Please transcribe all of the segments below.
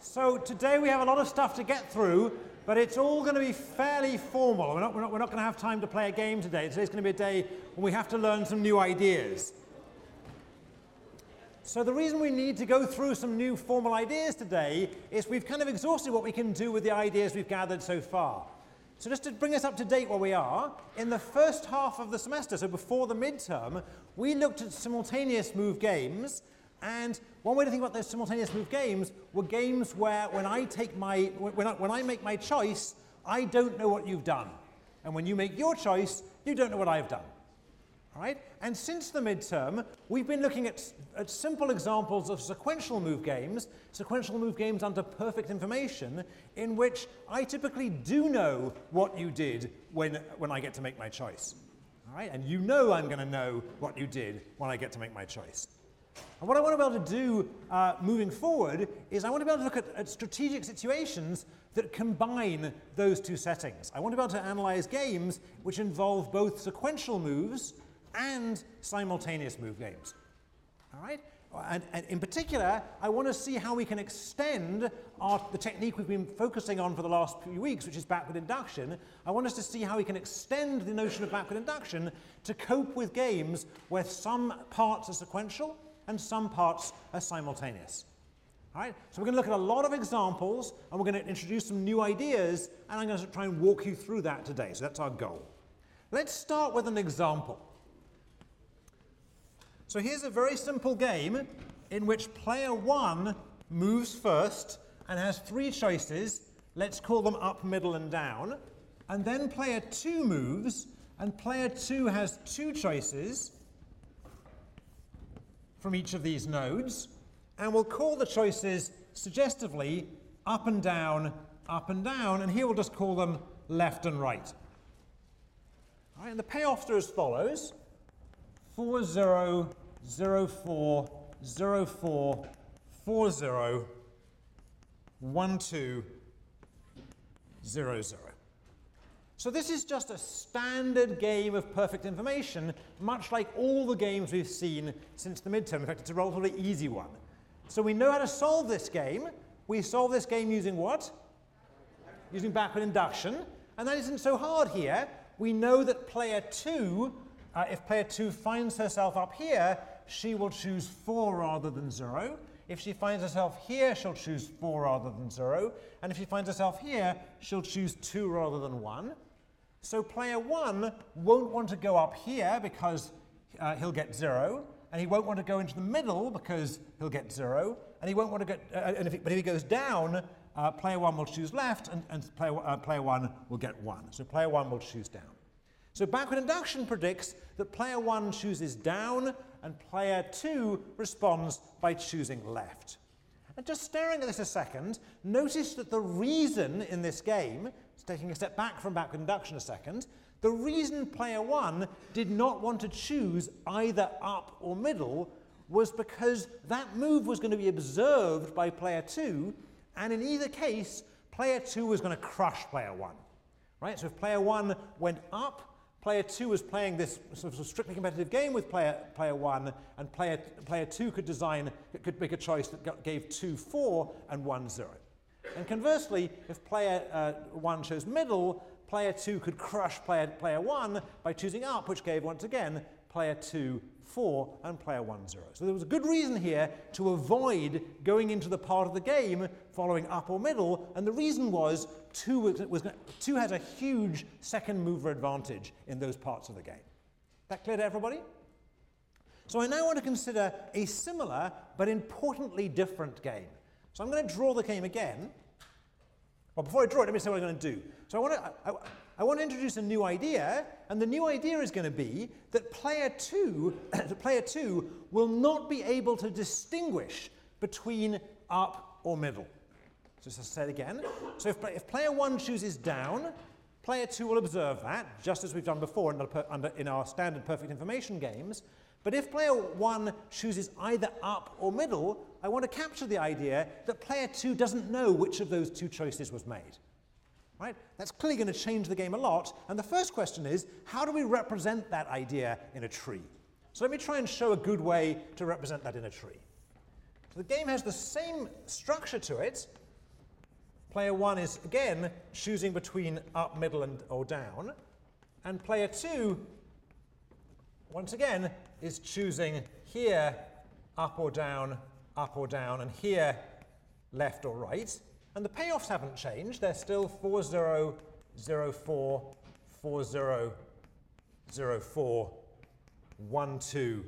So today we have a lot of stuff to get through, but it's all going to be fairly formal. We're not, we're not, we're not going to have time to play a game today. Today's going to be a day when we have to learn some new ideas. So the reason we need to go through some new formal ideas today is we've kind of exhausted what we can do with the ideas we've gathered so far. So just to bring us up to date where we are, in the first half of the semester, so before the midterm, we looked at simultaneous move games, and one way to think about those simultaneous move games were games where when I take my, when I, when I make my choice, I don't know what you've done. And when you make your choice, you don't know what I've done. All right? And since the midterm, we've been looking at, at simple examples of sequential move games, sequential move games under perfect information, in which I typically do know what you did when, when I get to make my choice. All right? And you know I'm going to know what you did when I get to make my choice. And what I want to be able to do uh, moving forward is I want to be able to look at, at, strategic situations that combine those two settings. I want to be able to analyze games which involve both sequential moves and simultaneous move games. All right? And, and, in particular, I want to see how we can extend our, the technique we've been focusing on for the last few weeks, which is backward induction. I want us to see how we can extend the notion of backward induction to cope with games where some parts are sequential and some parts are simultaneous. All right? So we're going to look at a lot of examples, and we're going to introduce some new ideas, and I'm going to try and walk you through that today. So that's our goal. Let's start with an example. So here's a very simple game in which player one moves first and has three choices. Let's call them up, middle, and down. And then player two moves, and player two has two choices from each of these nodes. And we'll call the choices suggestively up and down, up and down. And here we'll just call them left and right. All right, and the payoffs are as follows. 4, 0, 0, 4, 0, 4, 4, 0, 1, 2, 0, 0. So this is just a standard game of perfect information, much like all the games we've seen since the midterm. In fact, it's a relatively easy one. So we know how to solve this game. We solve this game using what? Using backward induction. And that isn't so hard here. We know that player 2 uh, if player 2 finds herself up here, she will choose 4 rather than 0. If she finds herself here, she'll choose 4 rather than 0. And if she finds herself here, she'll choose 2 rather than 1. So player 1 won't want to go up here because uh, he'll get 0. And he won't want to go into the middle because he'll get 0. And he won't want to get, uh, and if he, but if he goes down, uh, player 1 will choose left, and, and player, uh, player 1 will get 1. So player 1 will choose down. So backward induction predicts that player 1 chooses down and player 2 responds by choosing left. And just staring at this a second, notice that the reason in this game, taking a step back from backward induction a second, the reason player 1 did not want to choose either up or middle was because that move was going to be observed by player 2, and in either case, player 2 was going to crush player 1. Right? So if player 1 went up, Player 2 was playing this sort of strictly competitive game with player, player 1, and player, player 2 could design, could make a choice that gave 2 4 and 1 0. And conversely, if player uh, 1 chose middle, player 2 could crush player, player 1 by choosing up, which gave, once again, player 2 4 and player 1 0. So there was a good reason here to avoid going into the part of the game following up or middle, and the reason was 2, was, was, two has a huge second mover advantage in those parts of the game. That clear to everybody? So I now want to consider a similar but importantly different game. So I'm going to draw the game again. Well, before I draw it, let me say what I'm going to do. So I want to, I, I want to introduce a new idea, and the new idea is going to be that player two, player two will not be able to distinguish between up or middle. So just say it again. So if, if player one chooses down, player two will observe that, just as we've done before under, in our standard perfect information games. But if player one chooses either up or middle, I want to capture the idea that player two doesn't know which of those two choices was made. Right? That's clearly going to change the game a lot. And the first question is, how do we represent that idea in a tree? So let me try and show a good way to represent that in a tree. So the game has the same structure to it, Player 1 is, again, choosing between up, middle, and, or down. And player 2, once again, is choosing here up or down, up or down, and here left or right. And the payoffs haven't changed. They're still 4, 0, 0, 4, 4, 0, 0, 4, 1, 2,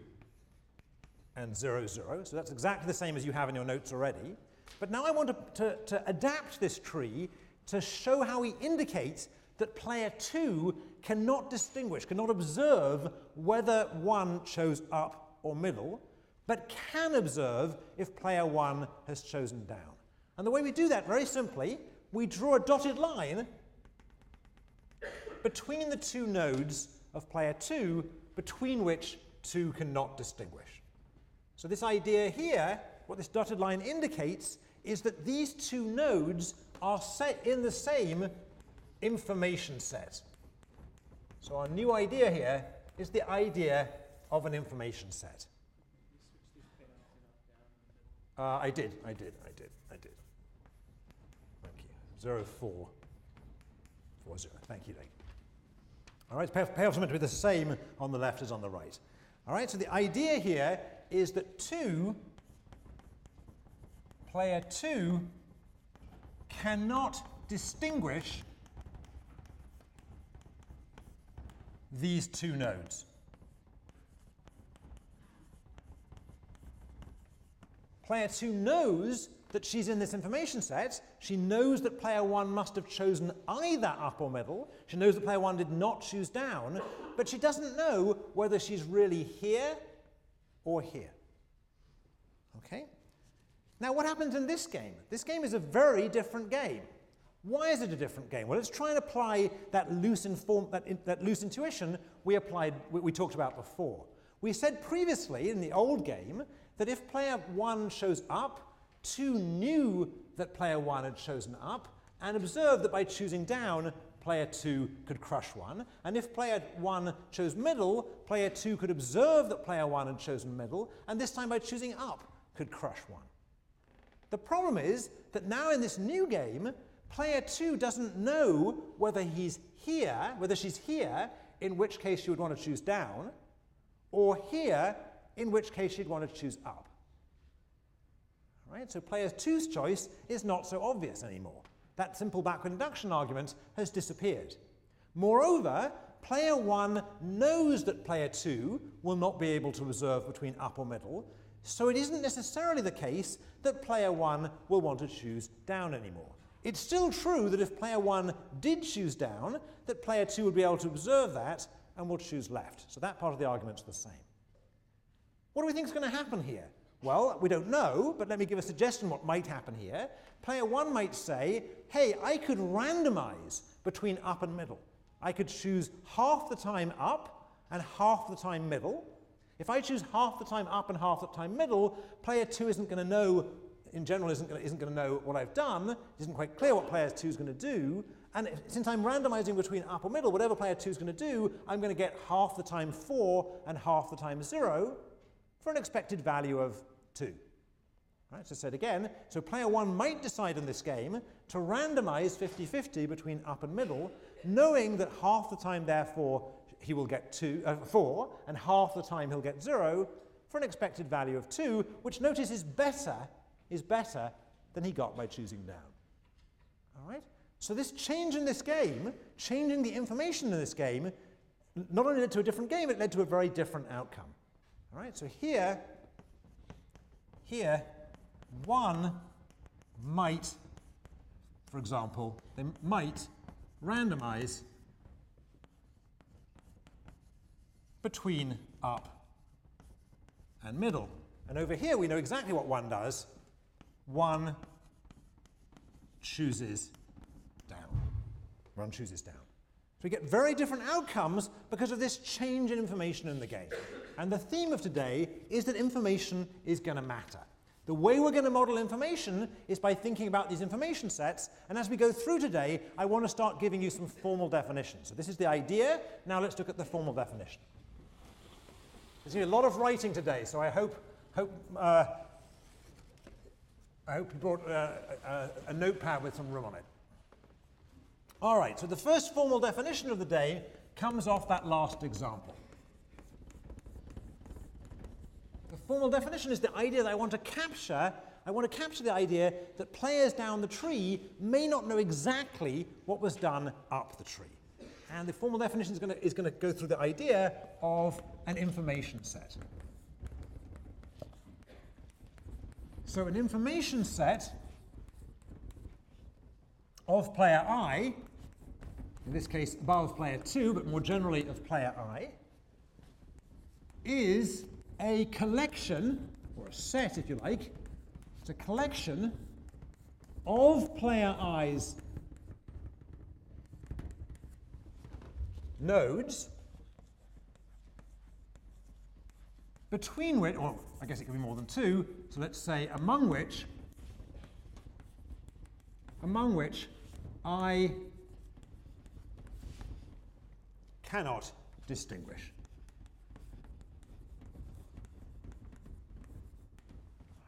and 0, 0. So that's exactly the same as you have in your notes already. But now I want to, to, to adapt this tree to show how we indicate that player 2 cannot distinguish, cannot observe whether 1 chose up or middle, but can observe if player 1 has chosen down. And the way we do that, very simply, we draw a dotted line between the two nodes of player 2, between which 2 cannot distinguish. So this idea here, what this dotted line indicates, is that these two nodes are set in the same information set. So our new idea here is the idea of an information set. Uh, I did, I did, I did, I did. Thank you. Zero four four zero. Thank you, Dave. All right, payoffs are meant to be the same on the left as on the right. All right, so the idea here is that 2, player 2, cannot distinguish these two nodes. Player 2 knows that she's in this information set. She knows that player 1 must have chosen either up or middle. She knows that player 1 did not choose down, but she doesn't know whether she's really here or here. Okay? Now, what happens in this game? This game is a very different game. Why is it a different game? Well, let's try and apply that loose, inform, that, in, that loose intuition we, applied, we, we talked about before. We said previously in the old game that if player 1 shows up, 2 knew that player 1 had chosen up and observed that by choosing down, player 2 could crush 1. And if player 1 chose middle, player 2 could observe that player 1 had chosen middle, and this time by choosing up, could crush 1. The problem is that now in this new game, player 2 doesn't know whether he's here, whether she's here, in which case she would want to choose down, or here, in which case she'd want to choose up. Right? So player 2's choice is not so obvious anymore. That simple backward induction argument has disappeared. Moreover, player 1 knows that player 2 will not be able to reserve between up or middle, so it isn't necessarily the case that player 1 will want to choose down anymore. It's still true that if player 1 did choose down, that player 2 would be able to observe that and will choose left. So that part of the argument's the same. What do we think is going to happen here? Well, we don't know, but let me give a suggestion what might happen here. Player 1 might say, hey, I could randomize between up and middle. I could choose half the time up and half the time middle. If I choose half the time up and half the time middle, player 2 isn't going to know in general isn't going, isn't to know what I've done, it isn't quite clear what player 2 is going to do, and if, since I'm randomizing between up or middle, whatever player 2 is going to do, I'm going to get half the time 4 and half the time 0 for an expected value of 2. Right, so said again, so player 1 might decide in this game to randomize 50-50 between up and middle, knowing that half the time, therefore, he will get two, uh, 4, and half the time he'll get 0, for an expected value of 2, which notice is better is better than he got by choosing down. All right? So this change in this game, changing the information in this game, not only led to a different game, it led to a very different outcome. All right? So here, here, one might, for example, they might randomize between up and middle. And over here, we know exactly what one does one chooses down. One chooses down. So we get very different outcomes because of this change in information in the game. And the theme of today is that information is going to matter. The way we're going to model information is by thinking about these information sets. And as we go through today, I want to start giving you some formal definitions. So this is the idea. Now let's look at the formal definition. There's going to be a lot of writing today, so I hope, hope uh, I hope you brought uh, a, a notepad with some room on it. All right, so the first formal definition of the day comes off that last example. The formal definition is the idea that I want to capture. I want to capture the idea that players down the tree may not know exactly what was done up the tree. And the formal definition is going to, is going to go through the idea of an information set. So an information set of player i, in this case above player 2, but more generally of player i, is a collection, or a set if you like, it's a collection of player i's nodes between which, or I guess it could be more than two, so let's say among which, among which I cannot distinguish.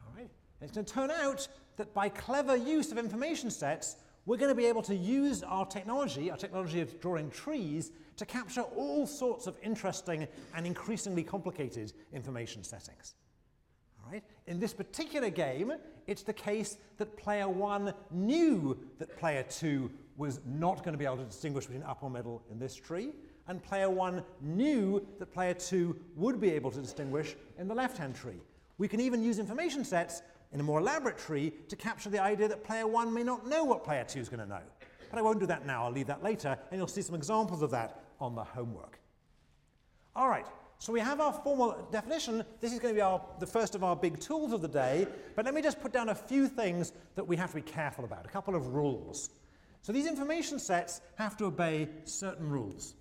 All right. It's going to turn out that by clever use of information sets, we're going to be able to use our technology, our technology of drawing trees, to capture all sorts of interesting and increasingly complicated information settings. In this particular game, it's the case that player one knew that player two was not going to be able to distinguish between up or middle in this tree, and player one knew that player two would be able to distinguish in the left-hand tree. We can even use information sets in a more elaborate tree to capture the idea that player one may not know what player two is going to know. But I won't do that now, I'll leave that later, and you'll see some examples of that on the homework. All right, so we have our formal definition. This is going to be our, the first of our big tools of the day, but let me just put down a few things that we have to be careful about, a couple of rules. So these information sets have to obey certain rules.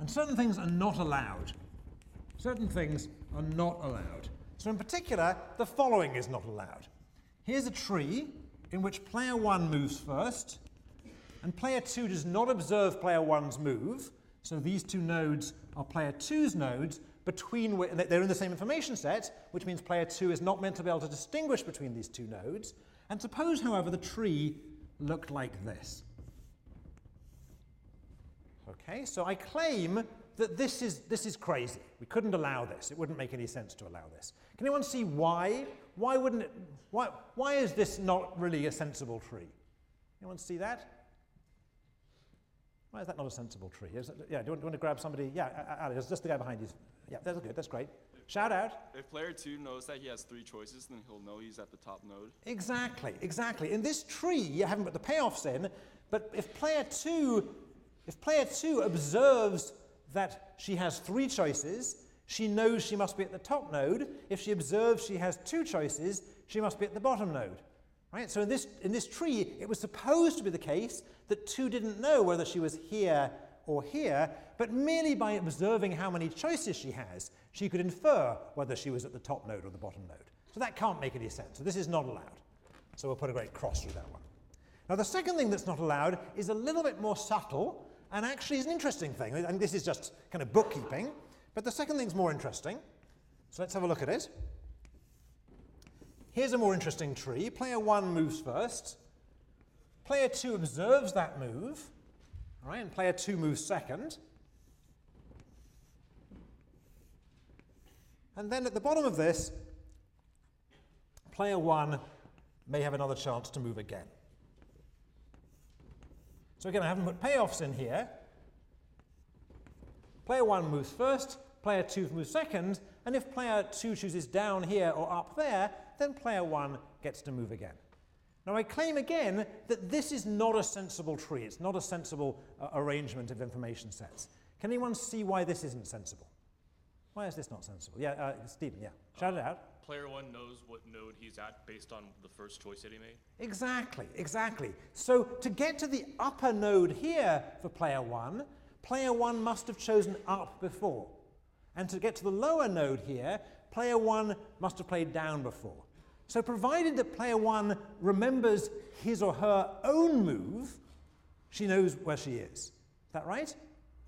And certain things are not allowed. Certain things are not allowed. So in particular, the following is not allowed. Here's a tree in which player 1 moves first, and player 2 does not observe player 1's move, so these two nodes are player 2's nodes, between they're in the same information set, which means player 2 is not meant to be able to distinguish between these two nodes. And suppose, however, the tree looked like this. Okay, so I claim that this is, this is crazy. We couldn't allow this. It wouldn't make any sense to allow this. Can anyone see why? Why wouldn't it, why, why is this not really a sensible tree? Anyone see that? Why is that not a sensible tree? Is it, yeah, do you, want, do you, want, to grab somebody? Yeah, Alex, just the guy behind you. Yeah, that's good. That's great. Shout out. If player two knows that he has three choices, then he'll know he's at the top node. Exactly, exactly. In this tree, you haven't put the payoffs in, but if player two, if player two observes that she has three choices, she knows she must be at the top node. If she observes she has two choices, she must be at the bottom node. Right? So in this, in this tree, it was supposed to be the case that 2 didn't know whether she was here or here, but merely by observing how many choices she has, she could infer whether she was at the top node or the bottom node. So that can't make any sense. So this is not allowed. So we'll put a great cross through that one. Now the second thing that's not allowed is a little bit more subtle and actually is an interesting thing. And this is just kind of bookkeeping. But the second thing's more interesting. So let's have a look at it. Here's a more interesting tree. Player one moves first. Player two observes that move. All right, and player two moves second. And then at the bottom of this, player one may have another chance to move again. So again, I haven't put payoffs in here. Player one moves first, player two moves second, and if player two chooses down here or up there, then player one gets to move again. Now I claim again that this is not a sensible tree. It's not a sensible uh, arrangement of information sets. Can anyone see why this isn't sensible? Why is this not sensible? Yeah, uh, Stephen, yeah. Shout it out. Player one knows what node he's at based on the first choice that he made. Exactly, exactly. So to get to the upper node here for player one, player one must have chosen up before. And to get to the lower node here, player one must have played down before. So provided that player one remembers his or her own move, she knows where she is. Is that right?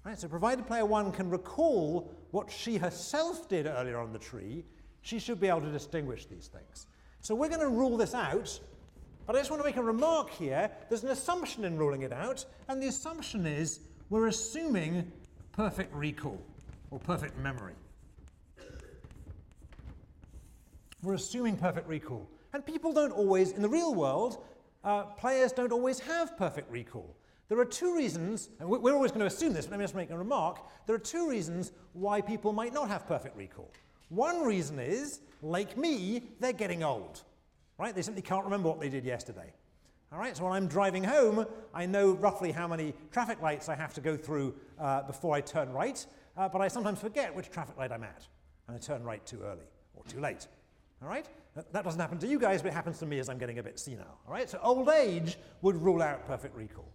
Right, so provided player one can recall what she herself did earlier on the tree, she should be able to distinguish these things. So we're going to rule this out, but I just want to make a remark here. There's an assumption in ruling it out, and the assumption is we're assuming perfect recall or perfect memory. We're assuming perfect recall. And people don't always, in the real world, uh, players don't always have perfect recall. There are two reasons, and we're always going to assume this, but let me just make a remark. There are two reasons why people might not have perfect recall. One reason is, like me, they're getting old. Right? They simply can't remember what they did yesterday. All right, so when I'm driving home, I know roughly how many traffic lights I have to go through uh, before I turn right, uh, but I sometimes forget which traffic light I'm at, and I turn right too early or too late. All right? That doesn't happen to you guys, but it happens to me as I'm getting a bit senile. All right? So old age would rule out perfect recall.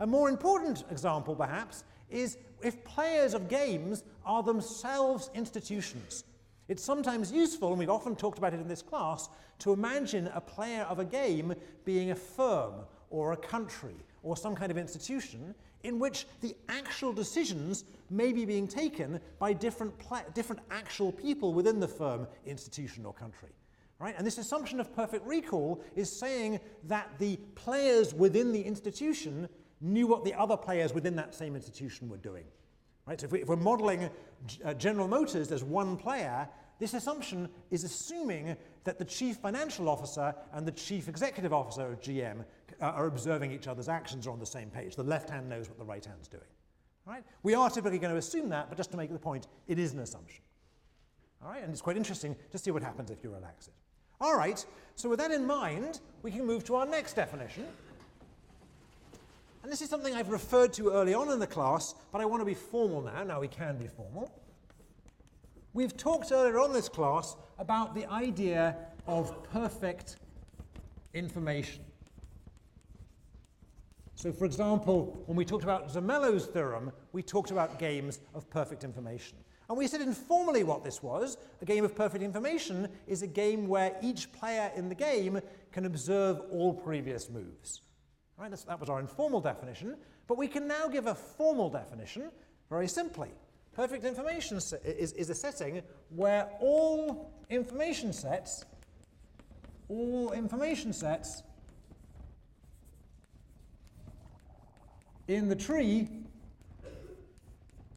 A more important example, perhaps, is if players of games are themselves institutions. It's sometimes useful, and we've often talked about it in this class, to imagine a player of a game being a firm or a country or some kind of institution in which the actual decisions may be being taken by different, different actual people within the firm, institution, or country. Right? And this assumption of perfect recall is saying that the players within the institution knew what the other players within that same institution were doing. Right? So if, we, are modeling uh, General Motors as one player, this assumption is assuming that the chief financial officer and the chief executive officer of GM uh, are observing each other's actions are on the same page. The left hand knows what the right hand's doing. Right? We are typically going to assume that, but just to make the point, it is an assumption. All right? And it's quite interesting to see what happens if you relax it. All right, so with that in mind, we can move to our next definition. And this is something I've referred to early on in the class, but I want to be formal now. Now we can be formal. We've talked earlier on this class about the idea of perfect information. So, for example, when we talked about Zermelo's theorem, we talked about games of perfect information. And we said informally what this was. A game of perfect information is a game where each player in the game can observe all previous moves. Right, that was our informal definition, but we can now give a formal definition very simply. Perfect information is, is a setting where all information sets, all information sets in the tree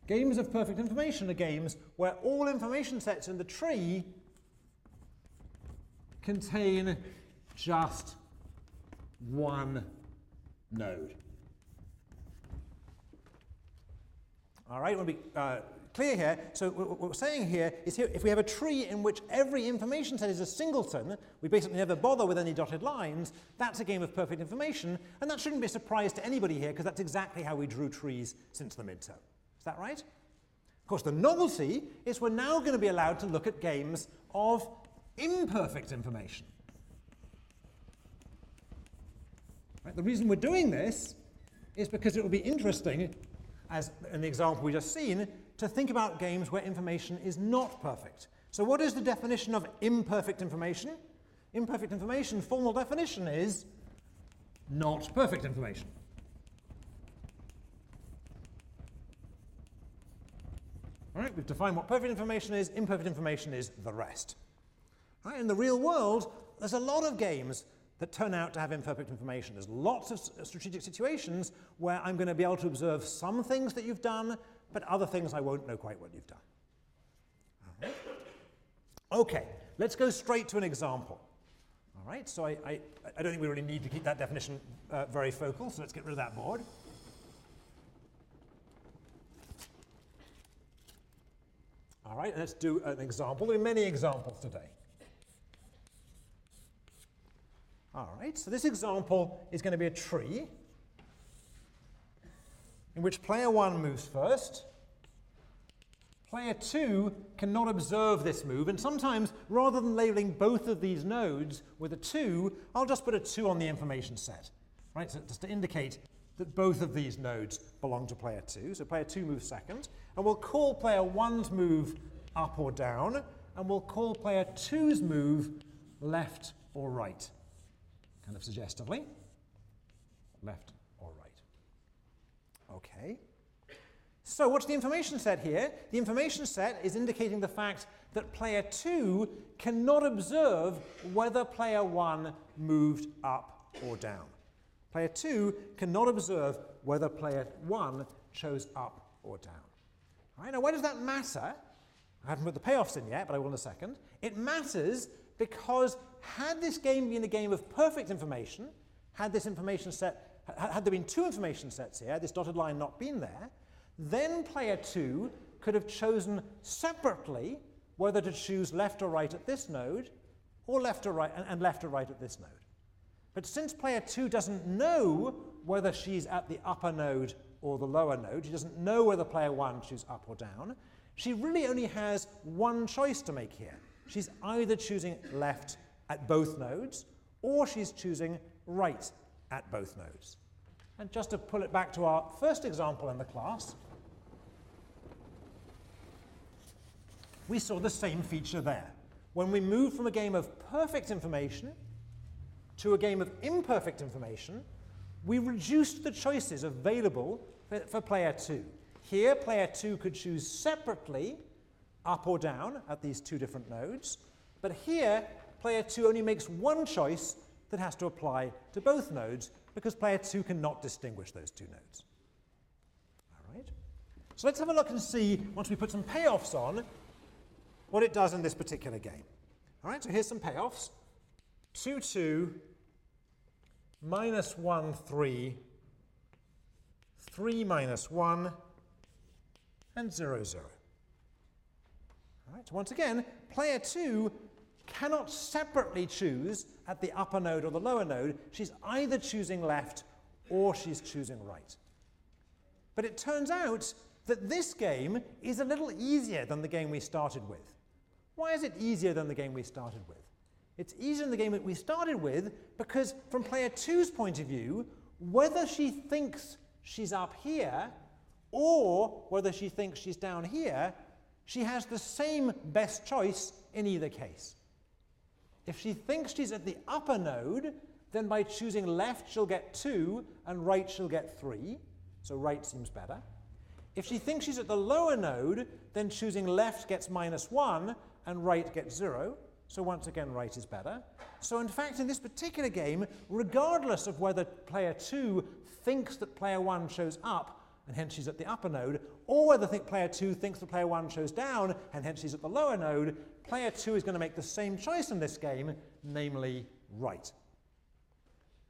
Games of perfect information are games where all information sets in the tree contain just one node. All right, to be uh, clear here. So what we're saying here is here, if we have a tree in which every information set is a singleton, we basically never bother with any dotted lines, that's a game of perfect information, and that shouldn't be a surprise to anybody here because that's exactly how we drew trees since the midterm. Is that right? Of course, the novelty is we're now going to be allowed to look at games of imperfect information. Right? The reason we're doing this is because it will be interesting, as in the example we just seen, to think about games where information is not perfect. So what is the definition of imperfect information? Imperfect information, formal definition is not perfect information. All right, we've defined what perfect information is. Imperfect information is the rest. Right, in the real world, there's a lot of games that turn out to have imperfect information. There's lots of strategic situations where I'm going to be able to observe some things that you've done, but other things I won't know quite what you've done. Right. Okay, let's go straight to an example. All right, so I, I, I don't think we really need to keep that definition uh, very focal, so let's get rid of that board. All right, let's do an example. There are many examples today. All right, so this example is going to be a tree in which player one moves first. Player two cannot observe this move, and sometimes rather than labeling both of these nodes with a two, I'll just put a two on the information set, right? So just to indicate that both of these nodes belong to player two. So player two moves second, and we'll call player one's move up or down, and we'll call player two's move left or right, kind of suggestively, left. Okay. So what's the information set here? The information set is indicating the fact that player 2 cannot observe whether player 1 moved up or down. Player 2 cannot observe whether player 1 chose up or down. All right, now why does that matter? I haven't put the payoffs in yet, but I will in a second. It matters because had this game been a game of perfect information, had this information set, had there been two information sets here, this dotted line not been there, then player 2 could have chosen separately whether to choose left or right at this node, or left or right, and, left or right at this node. But since player 2 doesn't know whether she's at the upper node or the lower node, she doesn't know whether player 1 chooses up or down, she really only has one choice to make here. She's either choosing left at both nodes, or she's choosing right at both nodes. And just to pull it back to our first example in the class, we saw the same feature there. When we moved from a game of perfect information to a game of imperfect information, we reduced the choices available for, for player 2. Here, player 2 could choose separately up or down at these two different nodes, but here, player 2 only makes one choice that has to apply to both nodes because player 2 cannot distinguish those two nodes. All right? So let's have a look and see, once we put some payoffs on, what it does in this particular game. All right, so here's some payoffs. 2, 2, minus 1, 3, 3 minus 1, and 0, 0. All right, so once again, player 2 cannot separately choose at the upper node or the lower node. She's either choosing left or she's choosing right. But it turns out that this game is a little easier than the game we started with. Why is it easier than the game we started with? It's easier than the game that we started with because from player two's point of view, whether she thinks she's up here or whether she thinks she's down here, she has the same best choice in either case. If she thinks she's at the upper node, then by choosing left she'll get 2 and right she'll get 3, so right seems better. If she thinks she's at the lower node, then choosing left gets minus 1 and right gets 0. So once again, right is better. So in fact, in this particular game, regardless of whether player 2 thinks that player 1 shows up, and hence she's at the upper node, or whether player 2 thinks that player 1 shows down, and hence she's at the lower node, player 2 is going to make the same choice in this game, namely right.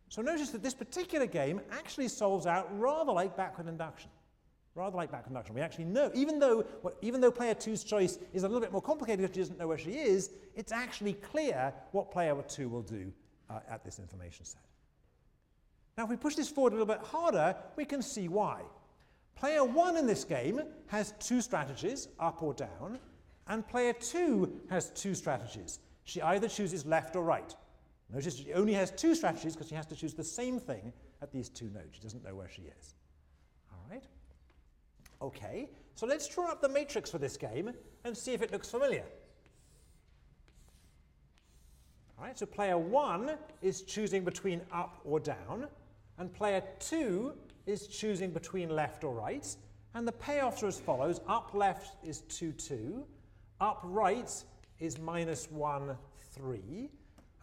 So notice that this particular game actually solves out rather like backward induction rather like back induction. We actually know, even though, well, even though player two's choice is a little bit more complicated because she doesn't know where she is, it's actually clear what player two will do uh, at this information set. Now, if we push this forward a little bit harder, we can see why. Player one in this game has two strategies, up or down, and player two has two strategies. She either chooses left or right. Notice she only has two strategies because she has to choose the same thing at these two nodes. She doesn't know where she is. All right? Okay, so let's draw up the matrix for this game and see if it looks familiar. All right, so player one is choosing between up or down, and player two is choosing between left or right. And the payoffs are as follows. Up left is 2, 2. Up right is minus 1, 3.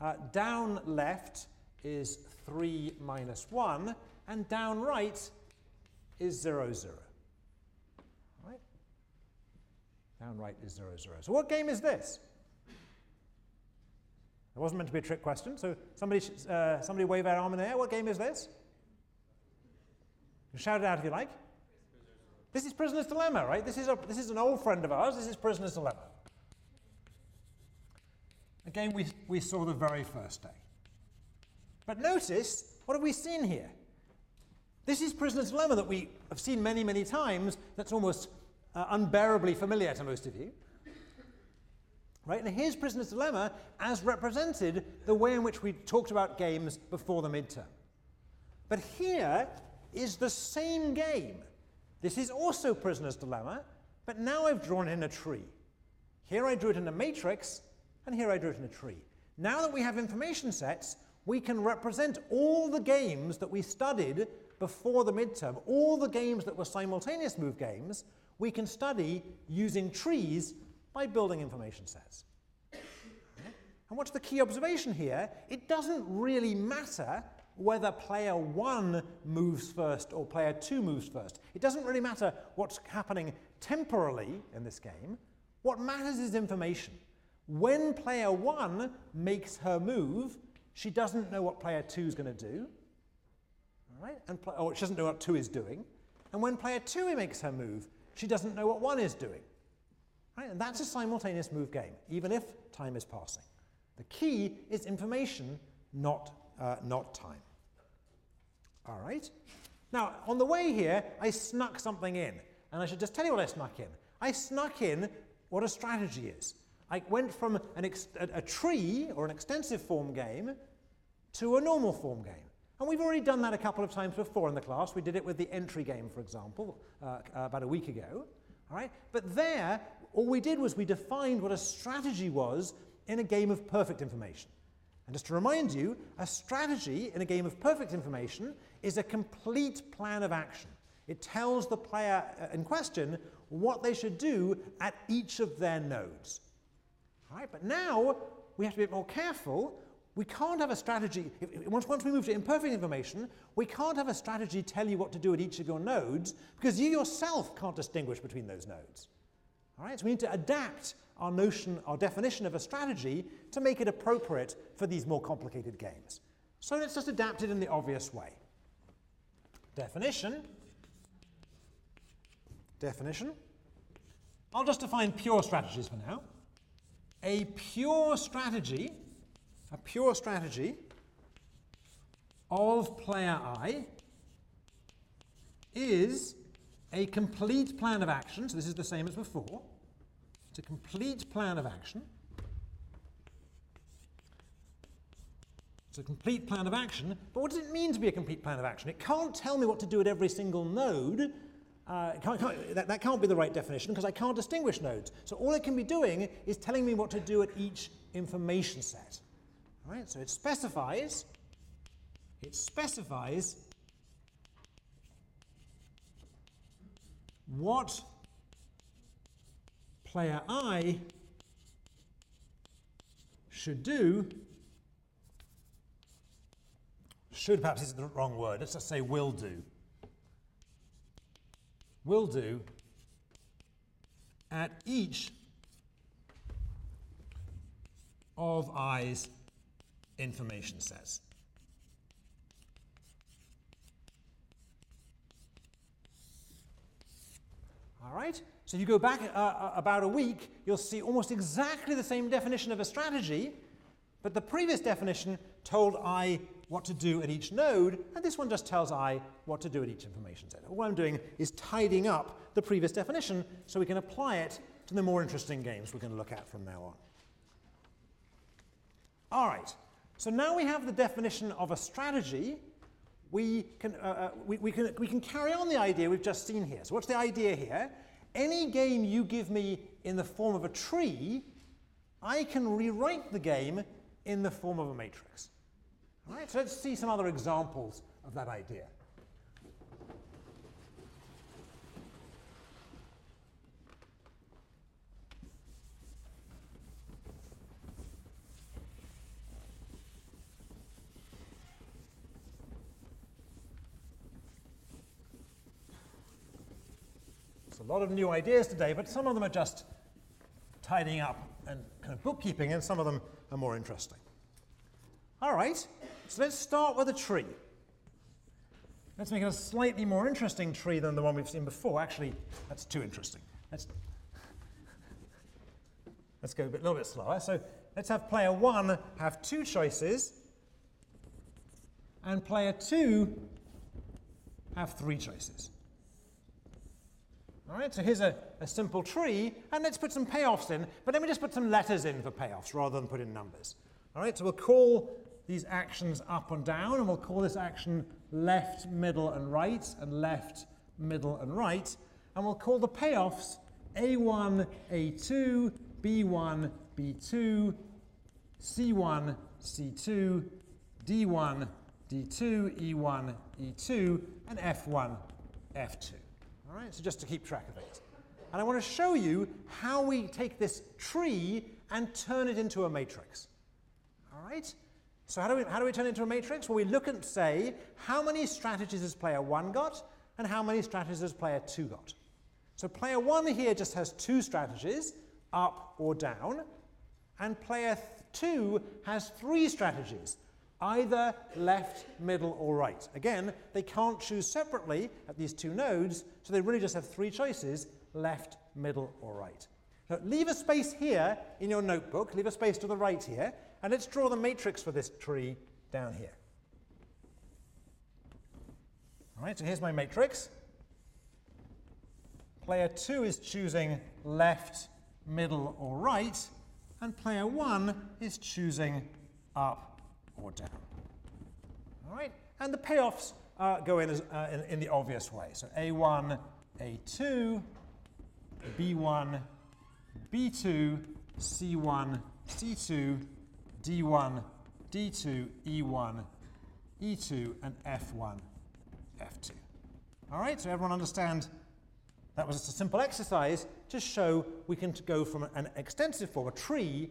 Uh, down left is 3 minus 1. And down right is 0, 0. Down right is 0, 0. So what game is this? It wasn't meant to be a trick question, so somebody, uh, somebody wave their arm in the air. What game is this? Shout it out if you like. This is Prisoner's Dilemma, right? This is, a, this is an old friend of ours. This is Prisoner's Dilemma. A game we, we saw the very first day. But notice, what have we seen here? This is Prisoner's Dilemma that we have seen many, many times. That's almost uh, unbearably familiar to most of you. Right? And here's Prisoner's Dilemma as represented the way in which we talked about games before the midterm. But here is the same game. This is also Prisoner's Dilemma, but now I've drawn in a tree. Here I drew it in a matrix, and here I drew it in a tree. Now that we have information sets, we can represent all the games that we studied before the midterm, all the games that were simultaneous move games, we can study using trees by building information sets. And what's the key observation here? It doesn't really matter whether player one moves first or player two moves first. It doesn't really matter what's happening temporally in this game. What matters is information. When player one makes her move, she doesn't know what player two is going to do. Right? And or she doesn't know what two is doing. And when player two makes her move, she doesn't know what one is doing. Right? And that's a simultaneous move game, even if time is passing. The key is information, not, uh, not time. All right? Now, on the way here, I snuck something in. And I should just tell you what I snuck in. I snuck in what a strategy is. I went from a, a tree or an extensive form game to a normal form game. And we've already done that a couple of times before in the class. We did it with the entry game, for example, uh, uh, about a week ago. All right? But there, all we did was we defined what a strategy was in a game of perfect information. And just to remind you, a strategy in a game of perfect information is a complete plan of action. It tells the player uh, in question what they should do at each of their nodes. Right, but now we have to be a bit more careful. We can't have a strategy, if, once, once we move to imperfect information, we can't have a strategy tell you what to do at each of your nodes because you yourself can't distinguish between those nodes. All right, so we need to adapt our notion, our definition of a strategy to make it appropriate for these more complicated games. So let's just adapt it in the obvious way. Definition. Definition. I'll just define pure strategies for now. A pure strategy, a pure strategy of player I is a complete plan of action, so this is the same as before, it's a complete plan of action. It's a complete plan of action, but what does it mean to be a complete plan of action? It can't tell me what to do at every single node. Uh, can't, can't, that, that can't be the right definition because I can't distinguish nodes. So all it can be doing is telling me what to do at each information set. All right, so it specifies, it specifies what player I should do, should perhaps is the wrong word, let's just say will do. Will do at each of I's information sets. All right? So you go back uh, uh, about a week, you'll see almost exactly the same definition of a strategy, but the previous definition told I what to do at each node, and this one just tells I what to do at each information set. What I'm doing is tidying up the previous definition so we can apply it to the more interesting games we're going to look at from now on. All right, so now we have the definition of a strategy. We can, uh, uh, we, we, can, we can carry on the idea we've just seen here. So what's the idea here? any game you give me in the form of a tree, I can rewrite the game in the form of a matrix. Right, so let's see some other examples of that idea. It's a lot of new ideas today, but some of them are just tidying up and kind of bookkeeping, and some of them are more interesting. All right, so let's start with a tree. Let's make it a slightly more interesting tree than the one we've seen before. Actually, that's too interesting. Let's, let's go a bit, little bit slower. So let's have player one have two choices, and player two have three choices. All right, so here's a, a simple tree, and let's put some payoffs in, but let me just put some letters in for payoffs rather than put in numbers. All right, so we'll call these actions up and down, and we'll call this action left, middle, and right, and left, middle, and right, and we'll call the payoffs A1, A2, B1, B2, C1, C2, D1, D2, E1, E2, and F1, F2. All right, so just to keep track of it. And I want to show you how we take this tree and turn it into a matrix. All right? So how do we, how do we turn into a matrix? Well, we look and say, how many strategies has player 1 got, and how many strategies has player 2 got? So player 1 here just has two strategies, up or down, and player 2 has three strategies, either left, middle, or right. Again, they can't choose separately at these two nodes, so they really just have three choices, left, middle, or right. Now, leave a space here in your notebook, leave a space to the right here, and let's draw the matrix for this tree down here. All right, so here's my matrix. Player 2 is choosing left, middle, or right, and player 1 is choosing up or down. All right, and the payoffs uh, go in, as, uh, in, in the obvious way. So A1, A2, B1, B2, C1, C2, D1, D2, E1, E2, and F1, F2. All right, so everyone understand that was just a simple exercise to show we can go from an extensive form, a tree,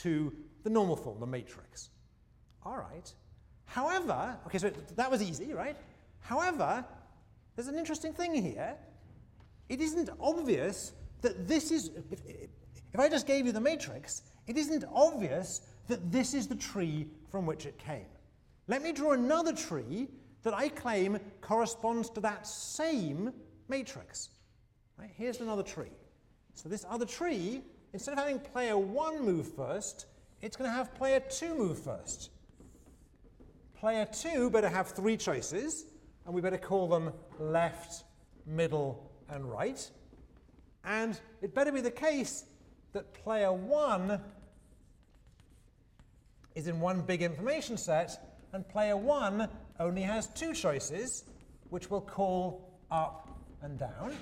to the normal form, the matrix. All right. However, okay, so that was easy, right? However, there's an interesting thing here. It isn't obvious that this is, if, if I just gave you the matrix, it isn't obvious that this is the tree from which it came. Let me draw another tree that I claim corresponds to that same matrix. Right, here's another tree. So this other tree, instead of having player 1 move first, it's going to have player 2 move first. Player 2 better have three choices, and we better call them left, middle, and right. And it better be the case that player 1 is in one big information set, and player 1 only has two choices, which we'll call up and down.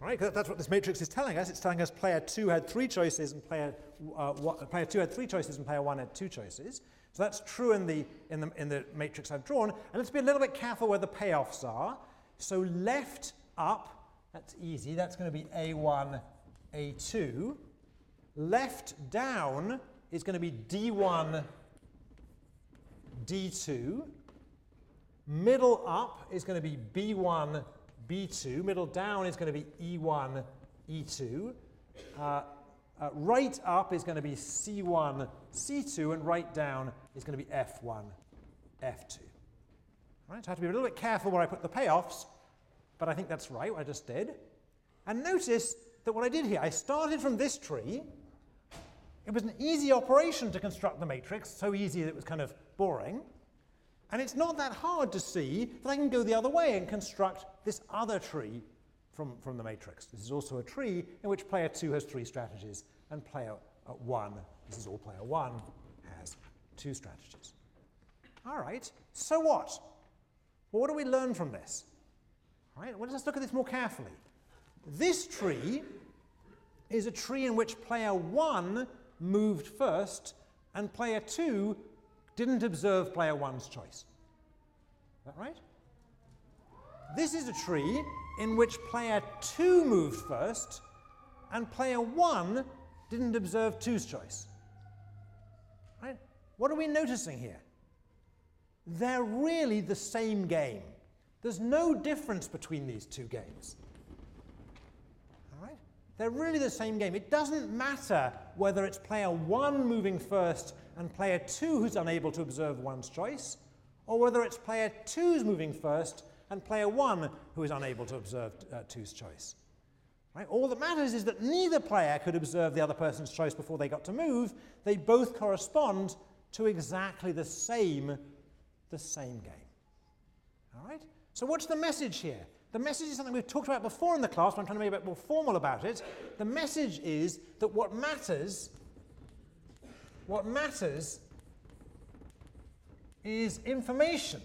All right, that's what this matrix is telling us. It's telling us player 2 had three choices and player, uh, player 2 had three choices and player 1 had two choices. So that's true in the, in, the, in the matrix I've drawn. And let's be a little bit careful where the payoffs are. So left up, that's easy. That's going to be A1, A2. Left down is going to be D1, D2. Middle up is going to be B1, B2. Middle down is going to be E1, E2. Uh, uh, right up is going to be C1, C2, and right down is going to be F1, F2. All right, so I have to be a little bit careful where I put the payoffs, but I think that's right, what I just did. And notice that what I did here, I started from this tree. It was an easy operation to construct the matrix, so easy that it was kind of boring. And it's not that hard to see that I can go the other way and construct this other tree from, from the matrix. This is also a tree in which player 2 has three strategies, and player uh, 1, this is all player 1, has two strategies. All right, so what? Well, what do we learn from this? All right, well, let's look at this more carefully. This tree is a tree in which player 1 moved first, and player 2 didn't observe player one's choice. Is that right? This is a tree in which player two moved first and player one didn't observe two's choice. Right? What are we noticing here? They're really the same game. There's no difference between these two games. They're really the same game. It doesn't matter whether it's player one moving first and player 2 who's unable to observe one's choice, or whether it's player 2's moving first and player 1 who is unable to observe uh, 2's choice. Right? All that matters is that neither player could observe the other person's choice before they got to move. They both correspond to exactly the same, the same game. All right? So what's the message here? The message is something we've talked about before in the class, but I'm trying to make it a bit more formal about it. The message is that what matters what matters is information.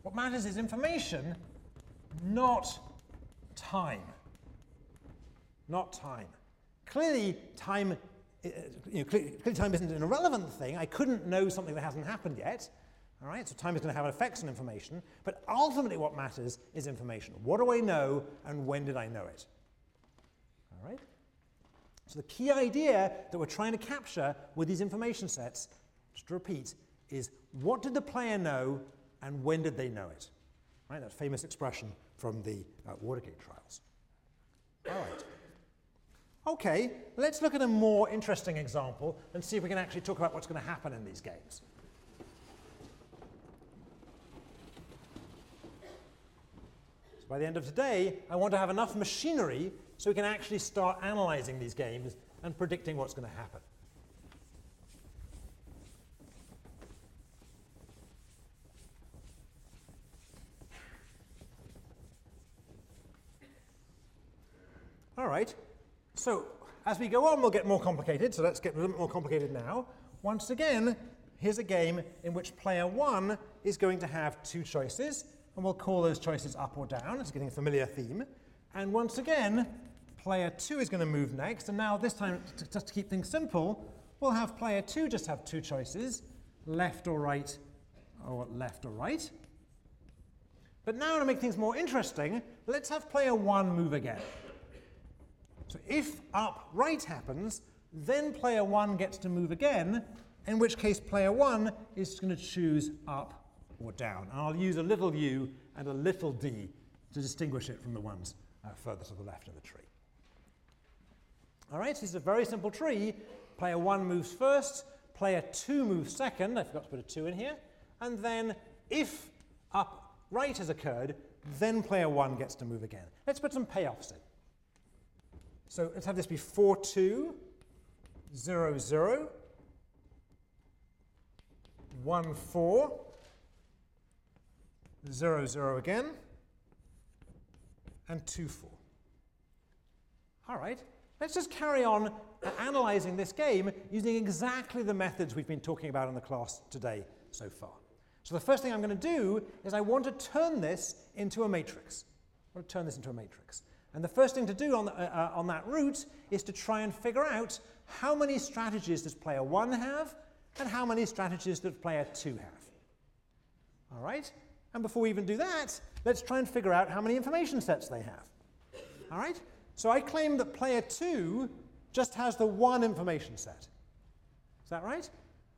What matters is information, not time. Not time. Clearly, time uh, you know, clearly time isn't an irrelevant thing. I couldn't know something that hasn't happened yet. All right, so time is going to have an effects on information, but ultimately what matters is information. What do I know and when did I know it? All right? So the key idea that we're trying to capture with these information sets, just to repeat, is what did the player know and when did they know it? Right, that famous expression from the uh, Watergate trials. All right. Okay, let's look at a more interesting example and see if we can actually talk about what's going to happen in these games. So by the end of today, I want to have enough machinery so we can actually start analyzing these games and predicting what's going to happen. All right, so as we go on, we'll get more complicated, so let's get a little bit more complicated now. Once again, here's a game in which player one is going to have two choices, and we'll call those choices up or down. It's getting a familiar theme. And once again, player two is going to move next, and now this time, just to keep things simple, we'll have player two just have two choices, left or right, or left or right. But now to make things more interesting, let's have player one move again. So if up right happens, then player one gets to move again, in which case player one is going to choose up or down. And I'll use a little u and a little d to distinguish it from the ones uh, further to the left of the tree. All right, so this is a very simple tree. Player one moves first, player two moves second. I forgot to put a two in here. And then if up right has occurred, then player one gets to move again. Let's put some payoffs in. So let's have this be 4, 2, 0, 0, 1, 4, 0, 0 again, and 2, 4. All right, let's just carry on analyzing this game using exactly the methods we've been talking about in the class today so far. So the first thing I'm going to do is I want to turn this into a matrix. I want to turn this into a matrix. And the first thing to do on, the, uh, uh, on that route is to try and figure out how many strategies does player 1 have and how many strategies does player 2 have. All right? And before we even do that, let's try and figure out how many information sets they have. All right? So I claim that player 2 just has the one information set. Is that right?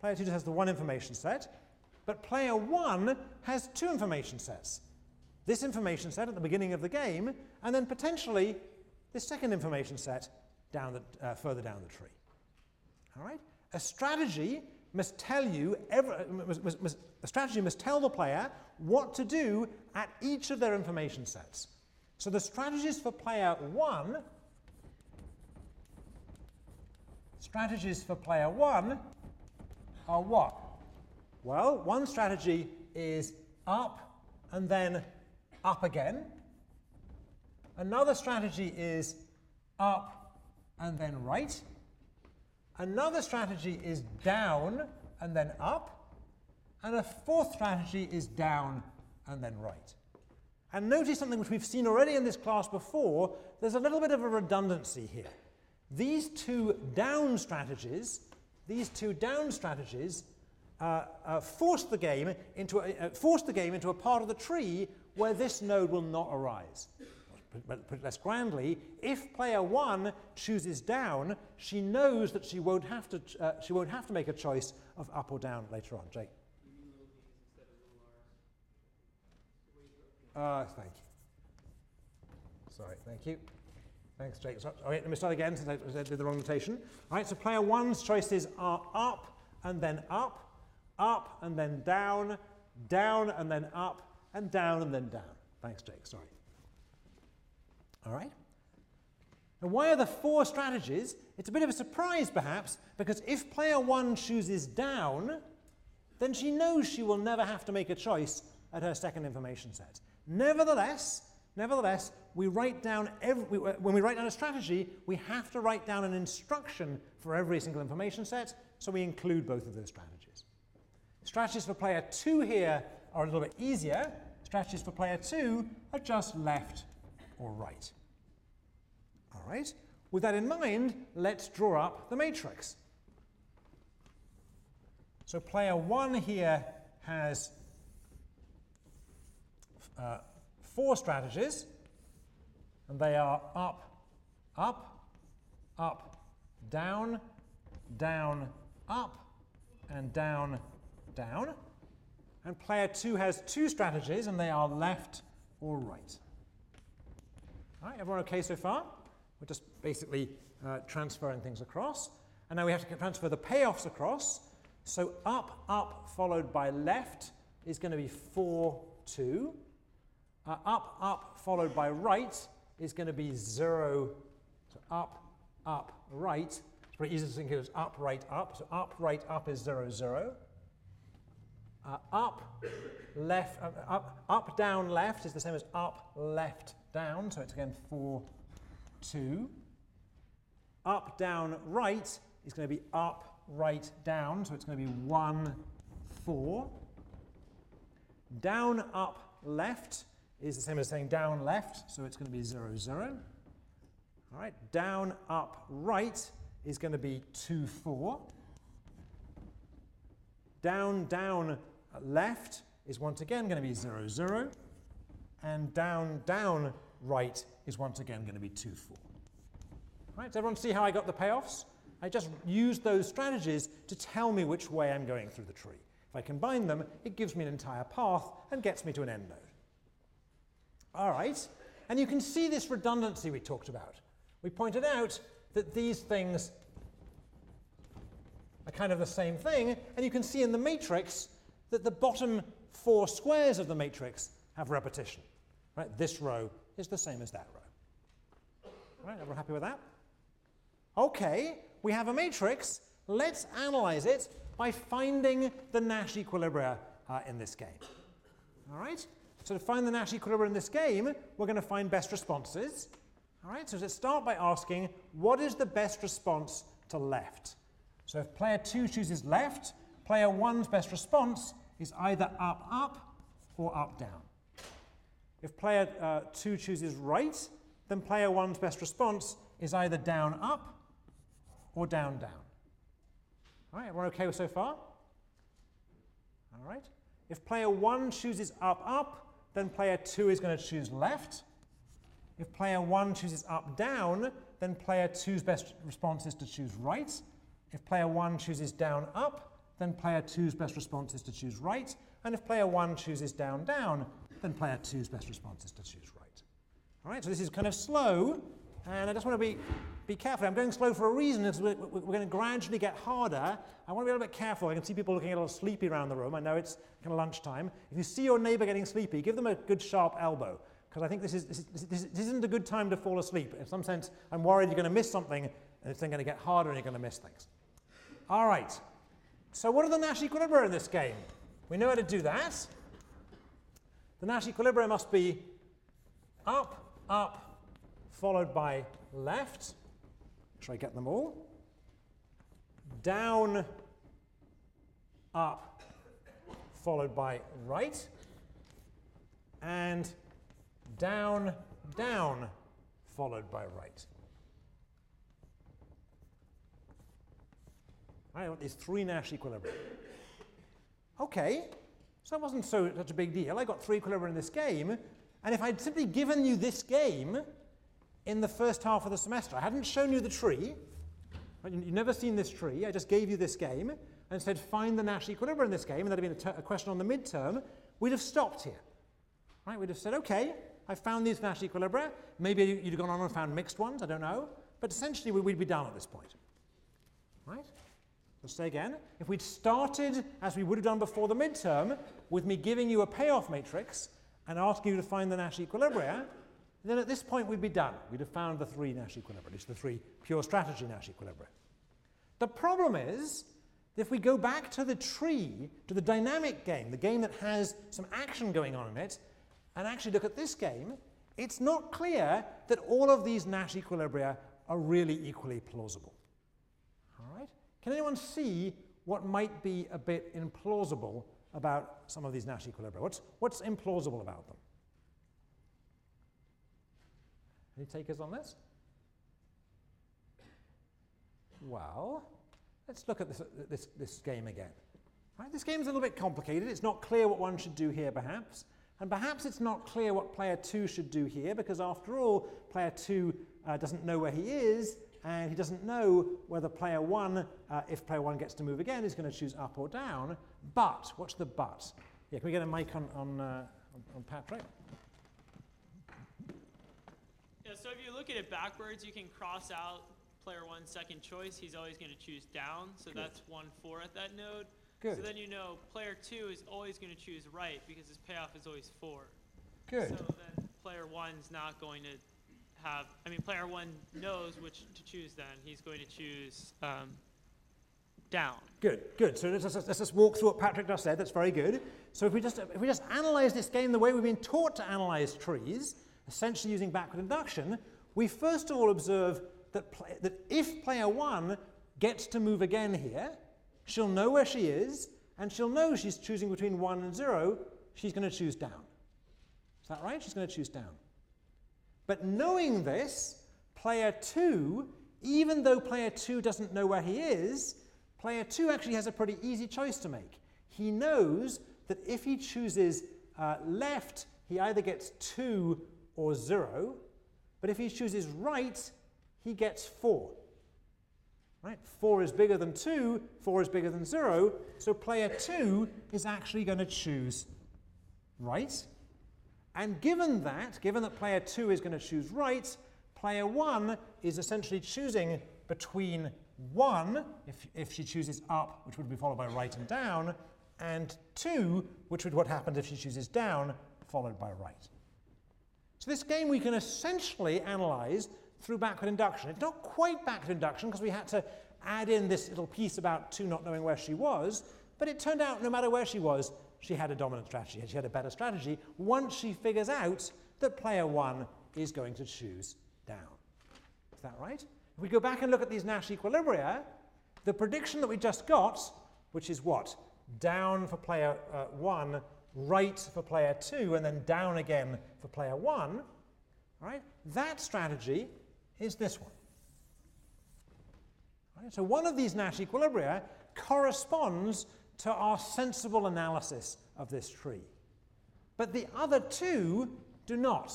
Player 2 just has the one information set. But player 1 has two information sets this information set at the beginning of the game, and then potentially this second information set down the, uh, further down the tree. All right? A strategy must tell you, every, must, must, must, a strategy must tell the player what to do at each of their information sets. So the strategies for player one, strategies for player one are what? Well, one strategy is up and then up again. Another strategy is up and then right. Another strategy is down and then up. And a fourth strategy is down and then right. And notice something which we've seen already in this class before, there's a little bit of a redundancy here. These two down strategies, these two down strategies uh, uh, force the game into a, uh, force the game into a part of the tree where this node will not arise. But put less grandly, if player one chooses down, she knows that she won't have to, uh, she won't have to make a choice of up or down later on. Jake? Uh, thank you. Sorry, thank you. Thanks, Jake. So, right, let me start again since I did the wrong notation. All right, so player one's choices are up and then up, up and then down, down and then up, and down and then down. Thanks, Jake. Sorry. All right. And why are there four strategies? It's a bit of a surprise, perhaps, because if player one chooses down, then she knows she will never have to make a choice at her second information set. Nevertheless, nevertheless, we write down every, we, uh, when we write down a strategy, we have to write down an instruction for every single information set, so we include both of those strategies. Strategies for player two here are a little bit easier strategies for player two are just left or right. All right. with that in mind, let's draw up the matrix. So player 1 here has uh, four strategies, and they are up, up, up, down, down, up, and down, down. And player 2 has two strategies, and they are left or right. Right, everyone okay so far? We're just basically uh, transferring things across. And now we have to transfer the payoffs across. So up, up, followed by left is going to be 4, 2. Uh, up, up, followed by right is going to be 0. So up, up, right. It's pretty easy to think of as up, right, up. So up, right, up is 0, 0. Uh, up, left, uh, up, up, down, left is the same as up, left, down. So it's again 4, 2. Up, down, right is going to be up, right, down. So it's going to be 1, 4. Down, up, left is the same as saying down, left. So it's going to be 0, 0. All right, down, up, right is going to be 2, 4. Down, down, left is once again going to be 0, 0. And down, down, right is once again going to be 2, 4. Right, does everyone see how I got the payoffs? I just used those strategies to tell me which way I'm going through the tree. If I combine them, it gives me an entire path and gets me to an end node. All right, and you can see this redundancy we talked about. We pointed out that these things are kind of the same thing, and you can see in the matrix that the bottom four squares of the matrix have repetition. Right, this row is the same as that row. All right, everyone happy with that? Okay, we have a matrix. Let's analyze it by finding the Nash equilibria uh, in this game. All right? So to find the Nash equilibria in this game, we're going to find best responses. All right, so let's start by asking, what is the best response to left? So if player 2 chooses left, player 1's best response is either up, up, or up, down. If player uh, 2 chooses right, then player 1's best response is either down, up, or down, down. All right, we're okay so far? All right. If player 1 chooses up, up, then player 2 is going to choose left. If player 1 chooses up, down, then player 2's best response is to choose right. If player 1 chooses down, up, then player 2's best response is to choose right. And if player 1 chooses down, down, then player 2's best response is to choose right. All right, so this is kind of slow, and I just want to be be careful. I'm going slow for a reason. It's, we're, we're, going to gradually get harder. I want to be a little bit careful. I can see people looking a little sleepy around the room. I know it's kind of lunchtime. If you see your neighbor getting sleepy, give them a good sharp elbow. Because I think this, is, this, is, this, this, isn't a good time to fall asleep. In some sense, I'm worried you're going to miss something, and it's then going to get harder and you're going to miss things. All right. So what are the Nash equilibria in this game? We know how to do that. The Nash equilibria must be up, up, followed by left, should I get them all? Down, up, followed by right, and down, down, followed by right. I want these three Nash equilibria. Okay, so that wasn't so such a big deal. I got three equilibria in this game, and if I'd simply given you this game, in the first half of the semester. I hadn't shown you the tree. You've never seen this tree. I just gave you this game and said, find the Nash equilibrium in this game, and that'd have been a, a question on the midterm. We'd have stopped here. Right? We'd have said, okay, I found these Nash equilibria. Maybe you'd have gone on and found mixed ones, I don't know. But essentially, we'd be done at this point. Right? Let's say again. If we'd started, as we would have done before the midterm, with me giving you a payoff matrix and asking you to find the Nash equilibria, then at this point we'd be done. We'd have found the three Nash equilibria, the three pure strategy Nash equilibria. The problem is, that if we go back to the tree, to the dynamic game, the game that has some action going on in it, and actually look at this game, it's not clear that all of these Nash equilibria are really equally plausible. Can anyone see what might be a bit implausible about some of these Nash equilibria? What's, what's implausible about them? Any takers on this? Well, let's look at this, this, this game again. Right, this game is a little bit complicated. It's not clear what one should do here, perhaps. And perhaps it's not clear what player 2 should do here, because after all, player 2 uh, doesn't know where he is, and he doesn't know whether player 1, uh, if player 1 gets to move again, is going to choose up or down. But, what's the but? Yeah, can we get a mic on, on, uh, on, Patrick? Yeah, so if you look at it backwards, you can cross out player one's second choice. He's always going to choose down, so that's 1 4 at that node. Good. So then you know player two is always going to choose right because his payoff is always 4. Good. So then player one's not going to have, I mean, player one knows which to choose then. He's going to choose um, down. Good, good. So let's, let's, just walk through what Patrick just said. That's very good. So if we just if we just analyze this game the way we've been taught to analyze trees, essentially using backward induction, we first of all observe that play, that if player one gets to move again here, she'll know where she is, and she'll know she's choosing between one and zero. She's going to choose down. Is that right? She's going to choose down. But knowing this, player two, even though player two doesn't know where he is, player two actually has a pretty easy choice to make. He knows that if he chooses uh, left, he either gets two or zero, but if he chooses right, he gets four. Right? Four is bigger than two, four is bigger than zero, so player two is actually going to choose right. And given that, given that player 2 is going to choose right, player 1 is essentially choosing between 1, if, if she chooses up, which would be followed by right and down, and 2, which would what happened if she chooses down, followed by right. So this game we can essentially analyze through backward induction. It's not quite backward induction because we had to add in this little piece about 2 not knowing where she was, but it turned out no matter where she was, she had a dominant strategy, she had a better strategy once she figures out that player one is going to choose down. Is that right? If we go back and look at these Nash equilibria, the prediction that we just got, which is what? Down for player uh, one, right for player two, and then down again for player one, right? That strategy is this one. Right? So one of these Nash equilibria corresponds to our sensible analysis of this tree. But the other two do not.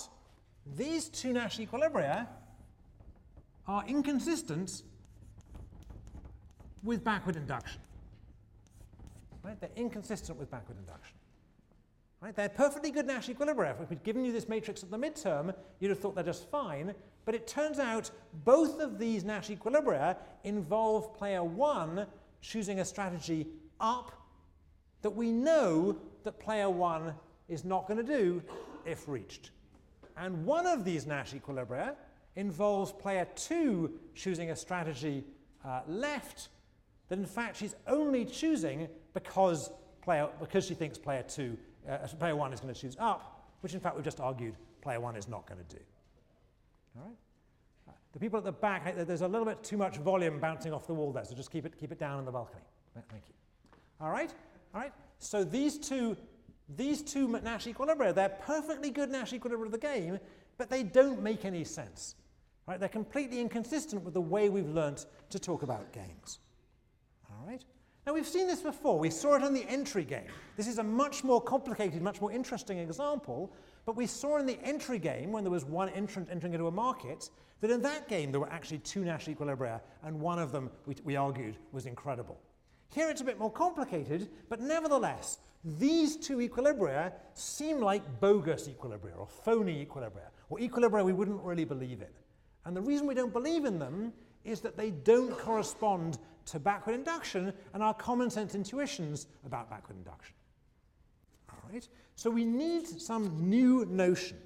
These two Nash equilibria are inconsistent with backward induction. Right? They're inconsistent with backward induction. Right? They're perfectly good Nash equilibria. If we'd given you this matrix at the midterm, you'd have thought they're just fine. But it turns out both of these Nash equilibria involve player one choosing a strategy up that we know that player one is not going to do if reached. And one of these Nash equilibria involves player two choosing a strategy uh, left that in fact she's only choosing because, player, because she thinks player two, uh, player one is going to choose up, which in fact we've just argued player one is not going to do. All right? The people at the back, there's a little bit too much volume bouncing off the wall there, so just keep it, keep it down in the balcony. Thank you. All right? All right? So these two, these two Nash equilibria, they're perfectly good Nash equilibria of the game, but they don't make any sense. Right? They're completely inconsistent with the way we've learnt to talk about games. All right? Now we've seen this before. We saw it in the entry game. This is a much more complicated, much more interesting example, but we saw in the entry game, when there was one entrant entering into a market, that in that game there were actually two Nash equilibria, and one of them, we, we argued, was incredible. Here it's a bit more complicated, but nevertheless, these two equilibria seem like bogus equilibria or phony equilibria, or equilibria we wouldn't really believe in. And the reason we don't believe in them is that they don't correspond to backward induction and our common sense intuitions about backward induction. All right? So we need some new notion.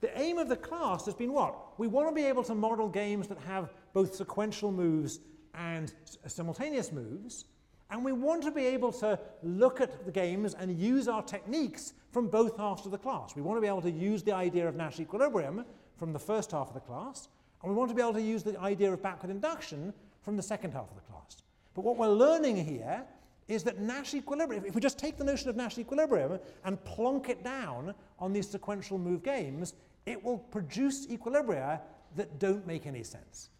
The aim of the class has been what? We want to be able to model games that have both sequential moves and simultaneous moves, and we want to be able to look at the games and use our techniques from both halves of the class. We want to be able to use the idea of Nash equilibrium from the first half of the class, and we want to be able to use the idea of backward induction from the second half of the class. But what we're learning here is that Nash equilibrium, if we just take the notion of Nash equilibrium and plonk it down on these sequential move games, it will produce equilibria that don't make any sense.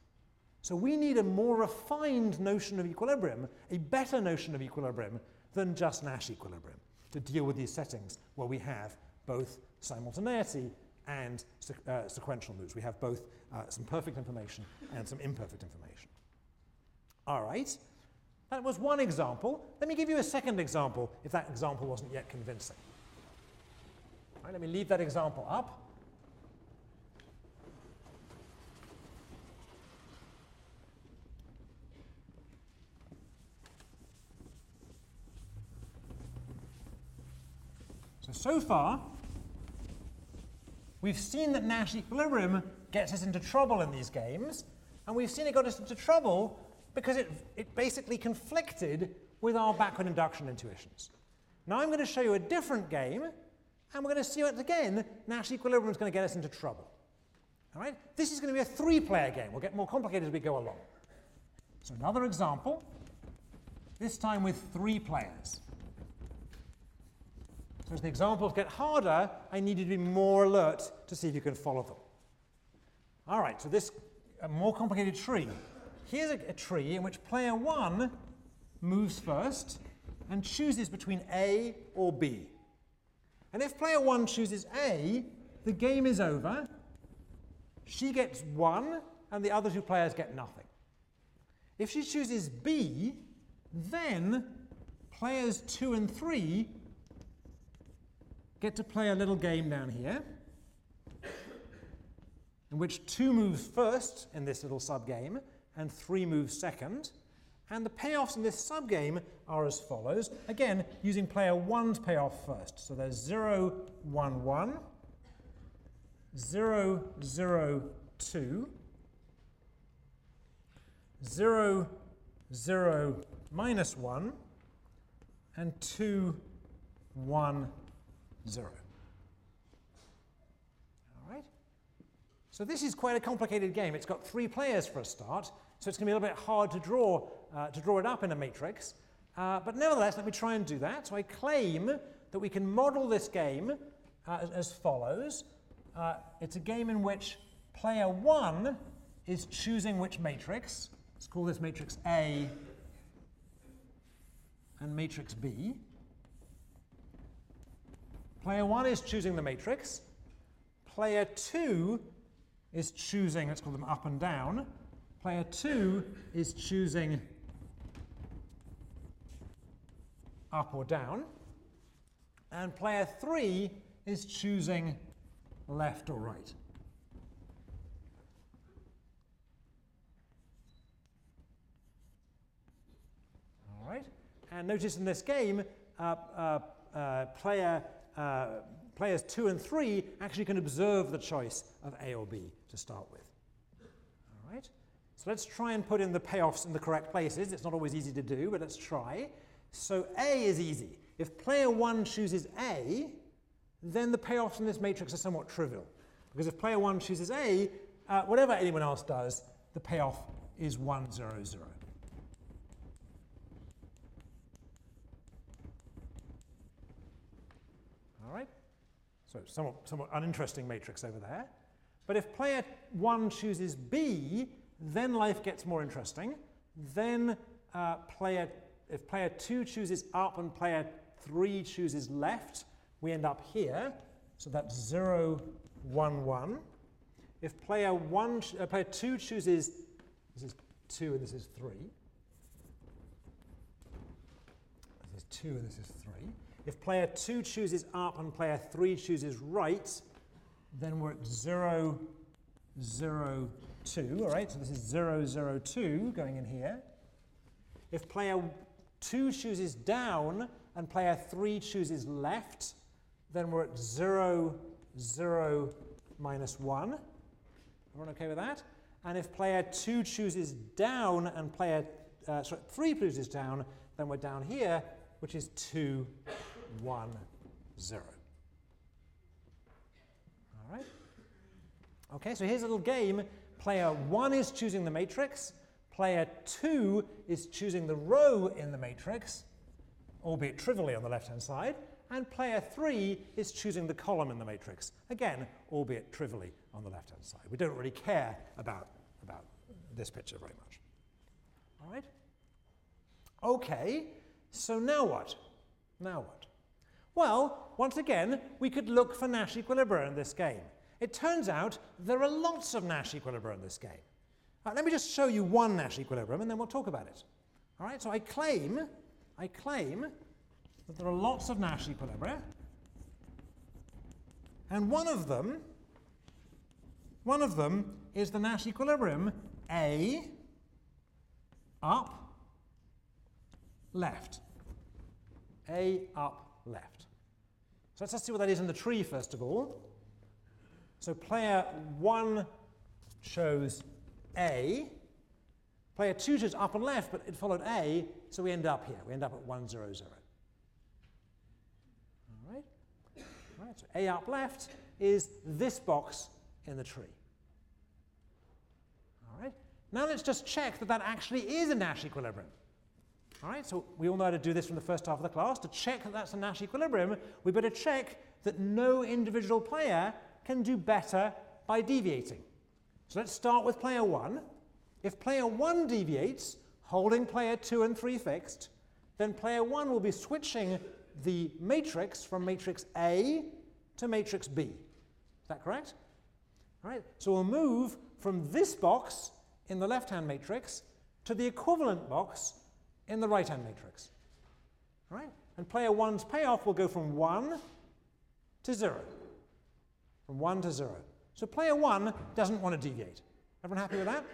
So we need a more refined notion of equilibrium, a better notion of equilibrium than just Nash equilibrium to deal with these settings where we have both simultaneity and uh, sequential moves. We have both uh, some perfect information and some imperfect information. All right, that was one example. Let me give you a second example if that example wasn't yet convincing. All right, let me leave that example up. So, so far, we've seen that Nash equilibrium gets us into trouble in these games, and we've seen it got us into trouble because it, it basically conflicted with our backward induction intuitions. Now I'm going to show you a different game, and we're going to see it again, Nash equilibrium is going to get us into trouble. All right? This is going to be a three-player game. We'll get more complicated as we go along. So another example, this time with three players. As the examples get harder, I need you to be more alert to see if you can follow them. All right, so this a more complicated tree. Here's a, a tree in which player one moves first and chooses between A or B. And if player one chooses A, the game is over. She gets one, and the other two players get nothing. If she chooses B, then players two and three get to play a little game down here in which two moves first in this little subgame and three moves second. And the payoffs in this subgame are as follows. Again, using player one's payoff first. So there's 0, 1, 1, 0, 0, 2, 0, 0, minus 1, and 2, 1, 0. All right? So this is quite a complicated game. It's got three players for a start, so it's going to be a little bit hard to draw, uh, to draw it up in a matrix. Uh, but nevertheless, let me try and do that. So I claim that we can model this game uh, as, as, follows. Uh, it's a game in which player 1 is choosing which matrix. Let's call this matrix A and matrix B. Player 1 is choosing the matrix. Player 2 is choosing, let's call them up and down. Player 2 is choosing up or down. And player 3 is choosing left or right. All right. And notice in this game, uh, uh, uh, player uh, players two and three actually can observe the choice of A or B to start with. All right? So let's try and put in the payoffs in the correct places. It's not always easy to do, but let's try. So A is easy. If player one chooses A, then the payoffs in this matrix are somewhat trivial. Because if player one chooses A, uh, whatever anyone else does, the payoff is 1, 0, 0. So somewhat, somewhat uninteresting matrix over there. But if player 1 chooses B, then life gets more interesting. Then uh, player, if player 2 chooses up and player 3 chooses left, we end up here. So that's 0, 1, 1. If player, one, uh, player 2 chooses, this is 2 and this is 3. This is 2 and this is 3. If player 2 chooses up and player 3 chooses right, then we're at 0, 0, 2. All right, so this is 0, 0, 2 going in here. If player 2 chooses down and player 3 chooses left, then we're at 0, 0, minus 1. Everyone okay with that? And if player 2 chooses down and player uh, sorry, 3 chooses down, then we're down here, which is 2, 1, 0. All right? Okay, so here's a little game. Player 1 is choosing the matrix. Player 2 is choosing the row in the matrix, albeit trivially on the left-hand side. And player 3 is choosing the column in the matrix, again, albeit trivially on the left-hand side. We don't really care about, about this picture very much. All right? Okay, so now what? Now what? Well, once again, we could look for Nash equilibria in this game. It turns out there are lots of Nash equilibria in this game. Right, let me just show you one Nash equilibrium and then we'll talk about it. All right, so I claim, I claim that there are lots of Nash equilibria, and one of them, one of them is the Nash equilibrium A up left. A up left. So let's just see what that is in the tree first of all. So player one chose A. Player two chose up and left, but it followed A, so we end up here. We end up at 1, 0, 0. All right? All right, so A up left is this box in the tree. All right? Now let's just check that that actually is a Nash equilibrium. All right, so we all know how to do this from the first half of the class. To check that that's a Nash equilibrium, we better check that no individual player can do better by deviating. So let's start with player 1. If player 1 deviates, holding player 2 and 3 fixed, then player 1 will be switching the matrix from matrix A to matrix B. Is that correct? All right, so we'll move from this box in the left-hand matrix to the equivalent box in the right-hand matrix. Right? And player 1's payoff will go from 1 to 0. From 1 to 0. So player 1 doesn't want to deviate. Everyone happy with that?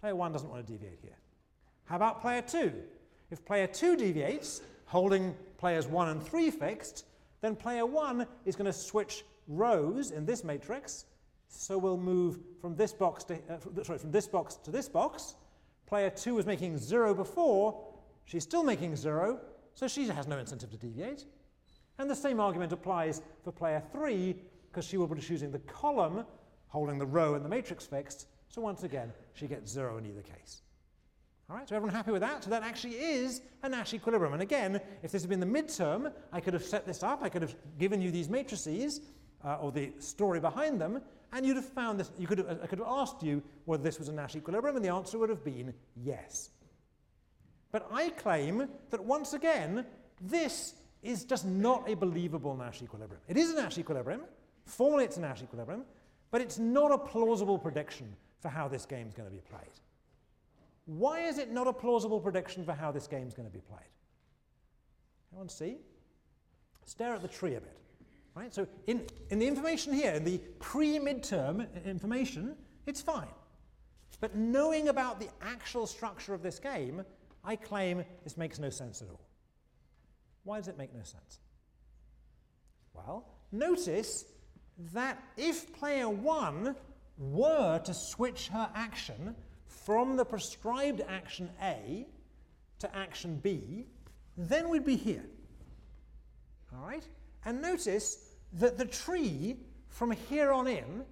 Player 1 doesn't want to deviate here. How about player 2? If player 2 deviates, holding players 1 and 3 fixed, then player 1 is going to switch rows in this matrix. So we'll move from this box to, uh, sorry, from this box to this box. Player 2 was making 0 before, she's still making 0, so she has no incentive to deviate. And the same argument applies for player 3, because she will be choosing the column, holding the row and the matrix fixed, so once again, she gets 0 in either case. All right, so everyone happy with that? So that actually is a Nash equilibrium. And again, if this had been the midterm, I could have set this up, I could have given you these matrices, uh, or the story behind them, and you'd have found this, you could have, I could have asked you whether this was a Nash equilibrium, and the answer would have been yes. But I claim that once again, this is just not a believable Nash equilibrium. It is a Nash equilibrium, formally it's a Nash equilibrium, but it's not a plausible prediction for how this game is going to be played. Why is it not a plausible prediction for how this game is going to be played? Anyone see? Stare at the tree a bit. Right? So in, in the information here, in the pre-midterm information, it's fine. But knowing about the actual structure of this game, I claim this makes no sense at all. Why does it make no sense? Well, notice that if player 1 were to switch her action from the prescribed action A to action B, then we'd be here. All right? And notice that the tree from here on in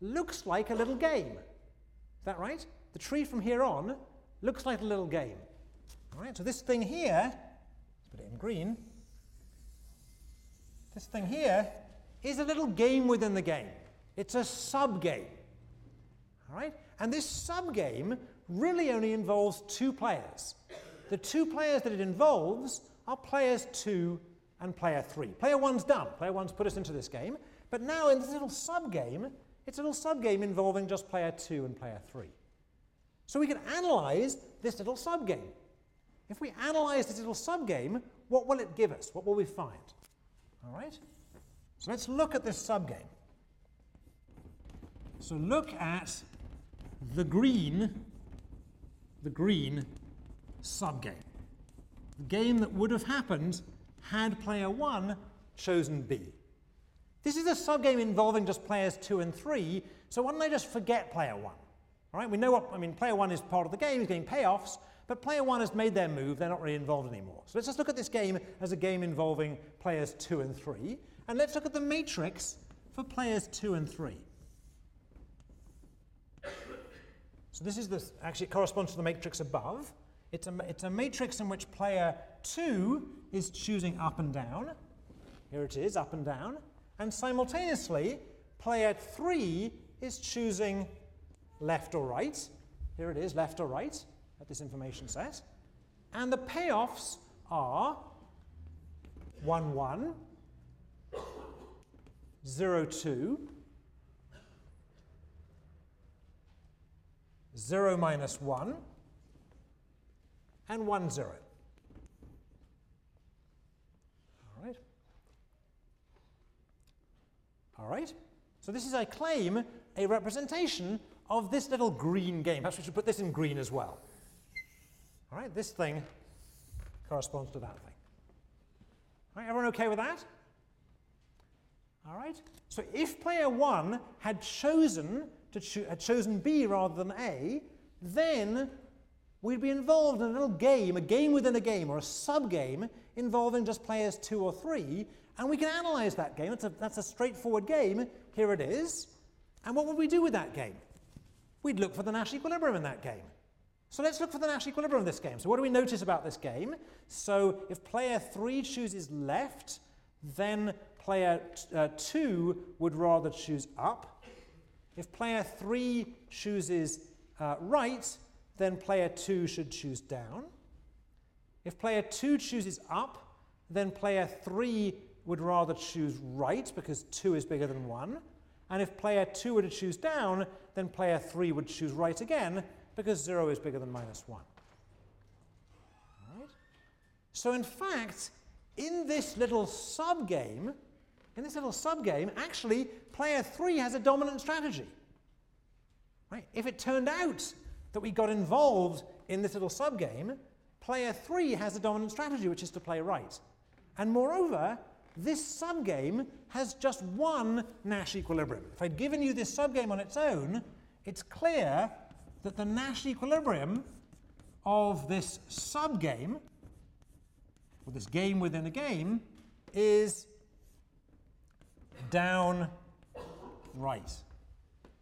looks like a little game. Is that right? The tree from here on looks like a little game. All right, so this thing here, let's put it in green, this thing here is a little game within the game. It's a sub-game. All right? And this sub-game really only involves two players. The two players that it involves are players two and player three. Player one's done. Player one's put us into this game. But now in this little sub-game, it's a little sub-game involving just player two and player three. So we can analyze this little sub-game. If we analyze this little sub-game, what will it give us? What will we find? All right? So let's look at this subgame. So look at the green, the green subgame. The game that would have happened had player one chosen B. This is a subgame involving just players two and three, so why don't I just forget player one? All right, we know what, I mean, player one is part of the game, he's getting payoffs, but player one has made their move, they're not really involved anymore. So let's just look at this game as a game involving players two and three. And let's look at the matrix for players 2 and 3. So this is the, actually it corresponds to the matrix above. It's a, it's a matrix in which player 2 is choosing up and down. Here it is, up and down. And simultaneously, player 3 is choosing left or right. Here it is, left or right, at this information set. And the payoffs are 1, 1, 0, 2, 0 minus 1, and 1, 0. All right. All right. So this is, I claim, a representation of this little green game. Perhaps we should put this in green as well. All right, this thing corresponds to that thing. All right, everyone okay with that? All right. So if player one had chosen to cho had chosen B rather than A, then we'd be involved in a little game, a game within a game, or a sub-game involving just players two or three, and we can analyze that game. A, that's a straightforward game. Here it is. And what would we do with that game? We'd look for the Nash equilibrium in that game. So let's look for the Nash equilibrium of this game. So what do we notice about this game? So if player 3 chooses left, then player uh, 2 would rather choose up. If player 3 chooses uh, right, then player 2 should choose down. If player 2 chooses up, then player 3 would rather choose right because 2 is bigger than 1. And if player 2 were to choose down, then player 3 would choose right again because 0 is bigger than minus 1. Right? So in fact, in this little subgame, in this little subgame, actually, player 3 has a dominant strategy. Right? If it turned out that we got involved in this little subgame, player 3 has a dominant strategy, which is to play right. And moreover, this subgame has just one Nash equilibrium. If I'd given you this subgame on its own, it's clear that the Nash equilibrium of this subgame, or this game within a game, is down right.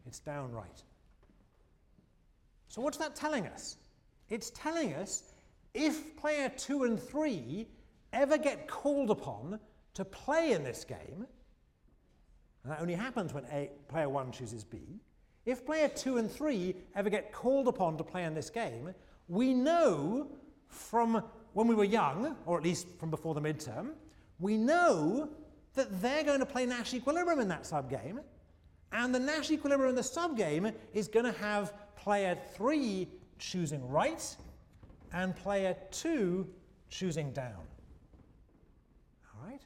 It's down right. So what's that telling us? It's telling us if player 2 and 3 ever get called upon to play in this game, and that only happens when A, player 1 chooses B, if player 2 and 3 ever get called upon to play in this game, we know from when we were young, or at least from before the midterm, we know that they're going to play Nash equilibrium in that subgame, and the Nash equilibrium in the subgame is going to have player 3 choosing right and player 2 choosing down. All right?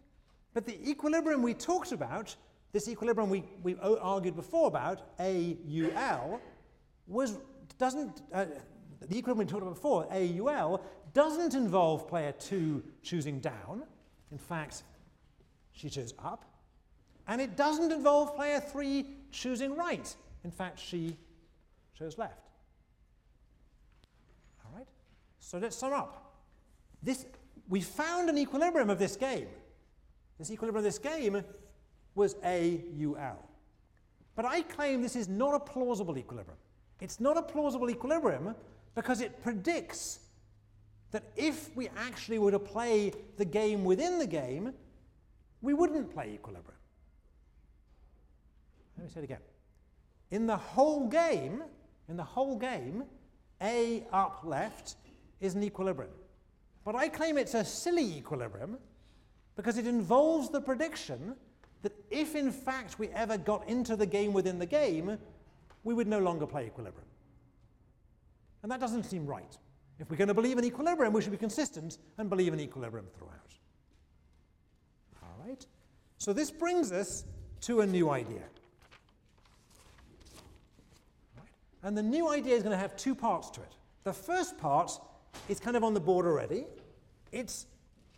But the equilibrium we talked about, this equilibrium we, we argued before about, AUL, was, doesn't, uh, the equilibrium we talked about before, AUL, doesn't involve player 2 choosing down. In fact, she chose up. And it doesn't involve player 3 choosing right. In fact, she chose left. All right? So let's sum up. This, we found an equilibrium of this game. This equilibrium of this game was AUL. But I claim this is not a plausible equilibrium. It's not a plausible equilibrium because it predicts that if we actually were to play the game within the game, we wouldn't play equilibrium. Let me say it again. In the whole game, in the whole game, A up left is an equilibrium. But I claim it's a silly equilibrium because it involves the prediction that if in fact we ever got into the game within the game, we would no longer play equilibrium. And that doesn't seem right. If we're going to believe in equilibrium, we should be consistent and believe in equilibrium throughout. All right? So this brings us to a new idea. Right? And the new idea is going to have two parts to it. The first part is kind of on the board already. It's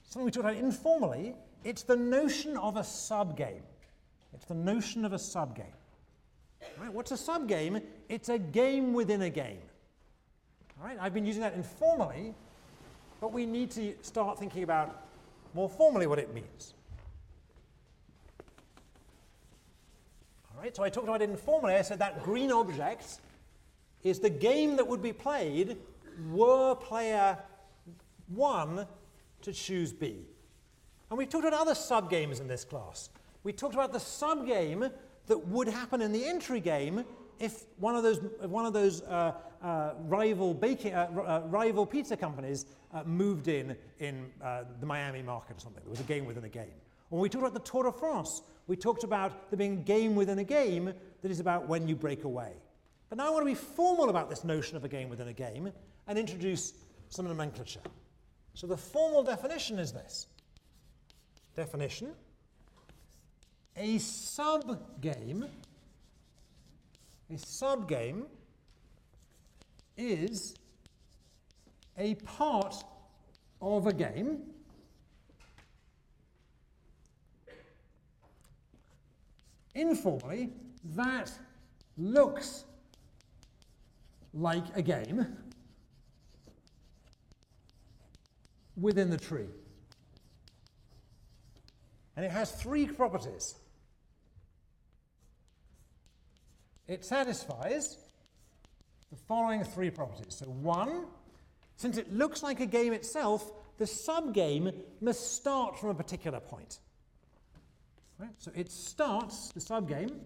something we talked about informally, it's the notion of a subgame. It's the notion of a subgame. Right? What's a subgame? It's a game within a game. All right? I've been using that informally, but we need to start thinking about more formally what it means. All right, so I talked about it informally. I said that green object is the game that would be played were player 1 to choose B. And we've talked about other subgames in this class. We talked about the subgame that would happen in the entry game if one of those, one of those uh, uh, rival, baking, uh, uh, rival pizza companies uh, moved in in uh, the Miami market or something. There was a game within a game. When we talked about the Tour de France, we talked about there being a game within a game that is about when you break away. But now I want to be formal about this notion of a game within a game and introduce some nomenclature. So the formal definition is this. Definition. A sub-game, a sub-game is a part of a game informally that looks like a game within the tree. And it has three properties. It satisfies the following three properties. So, one, since it looks like a game itself, the subgame must start from a particular point. Right? So it starts, the subgame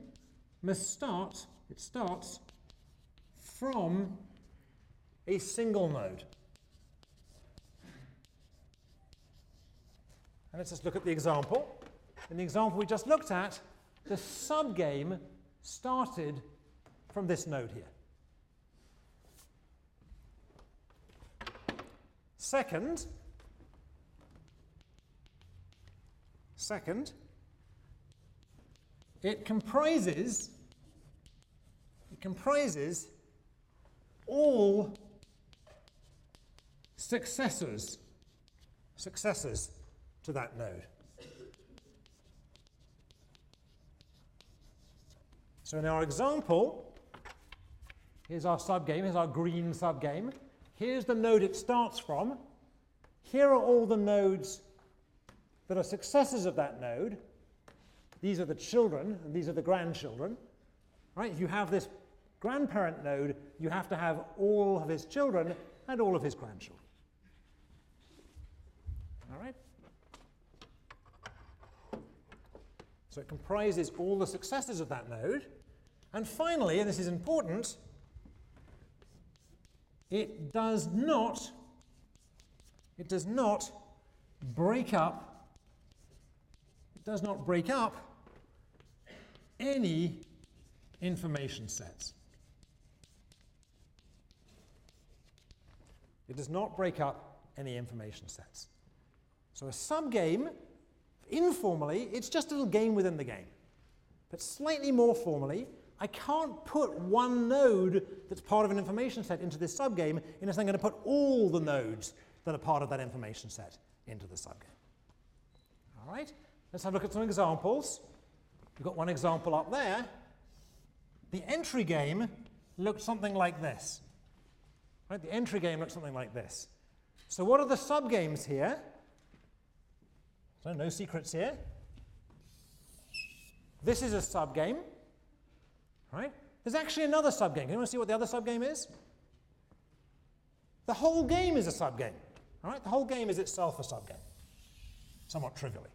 must start, it starts from a single node. And let's just look at the example. In the example we just looked at, the subgame started from this node here. Second, second, it comprises it comprises all successors successors to that node. So in our example, here's our subgame, here's our green subgame. Here's the node it starts from. Here are all the nodes that are successors of that node. These are the children, and these are the grandchildren. Right? If you have this grandparent node, you have to have all of his children and all of his grandchildren. All right? So it comprises all the successors of that node. And finally, and this is important, it does not it does not break up it does not break up any information sets. It does not break up any information sets. So a subgame, informally, it's just a little game within the game. But slightly more formally, I can't put one node that's part of an information set into this subgame unless I'm going to put all the nodes that are part of that information set into the subgame. All right, let's have a look at some examples. We've got one example up there. The entry game looked something like this. Right, the entry game looks something like this. So what are the subgames here? So no secrets here. This is a subgame. Right? There's actually another subgame. Can you want to see what the other subgame is? The whole game is a subgame. All right? The whole game is itself a subgame, somewhat trivially.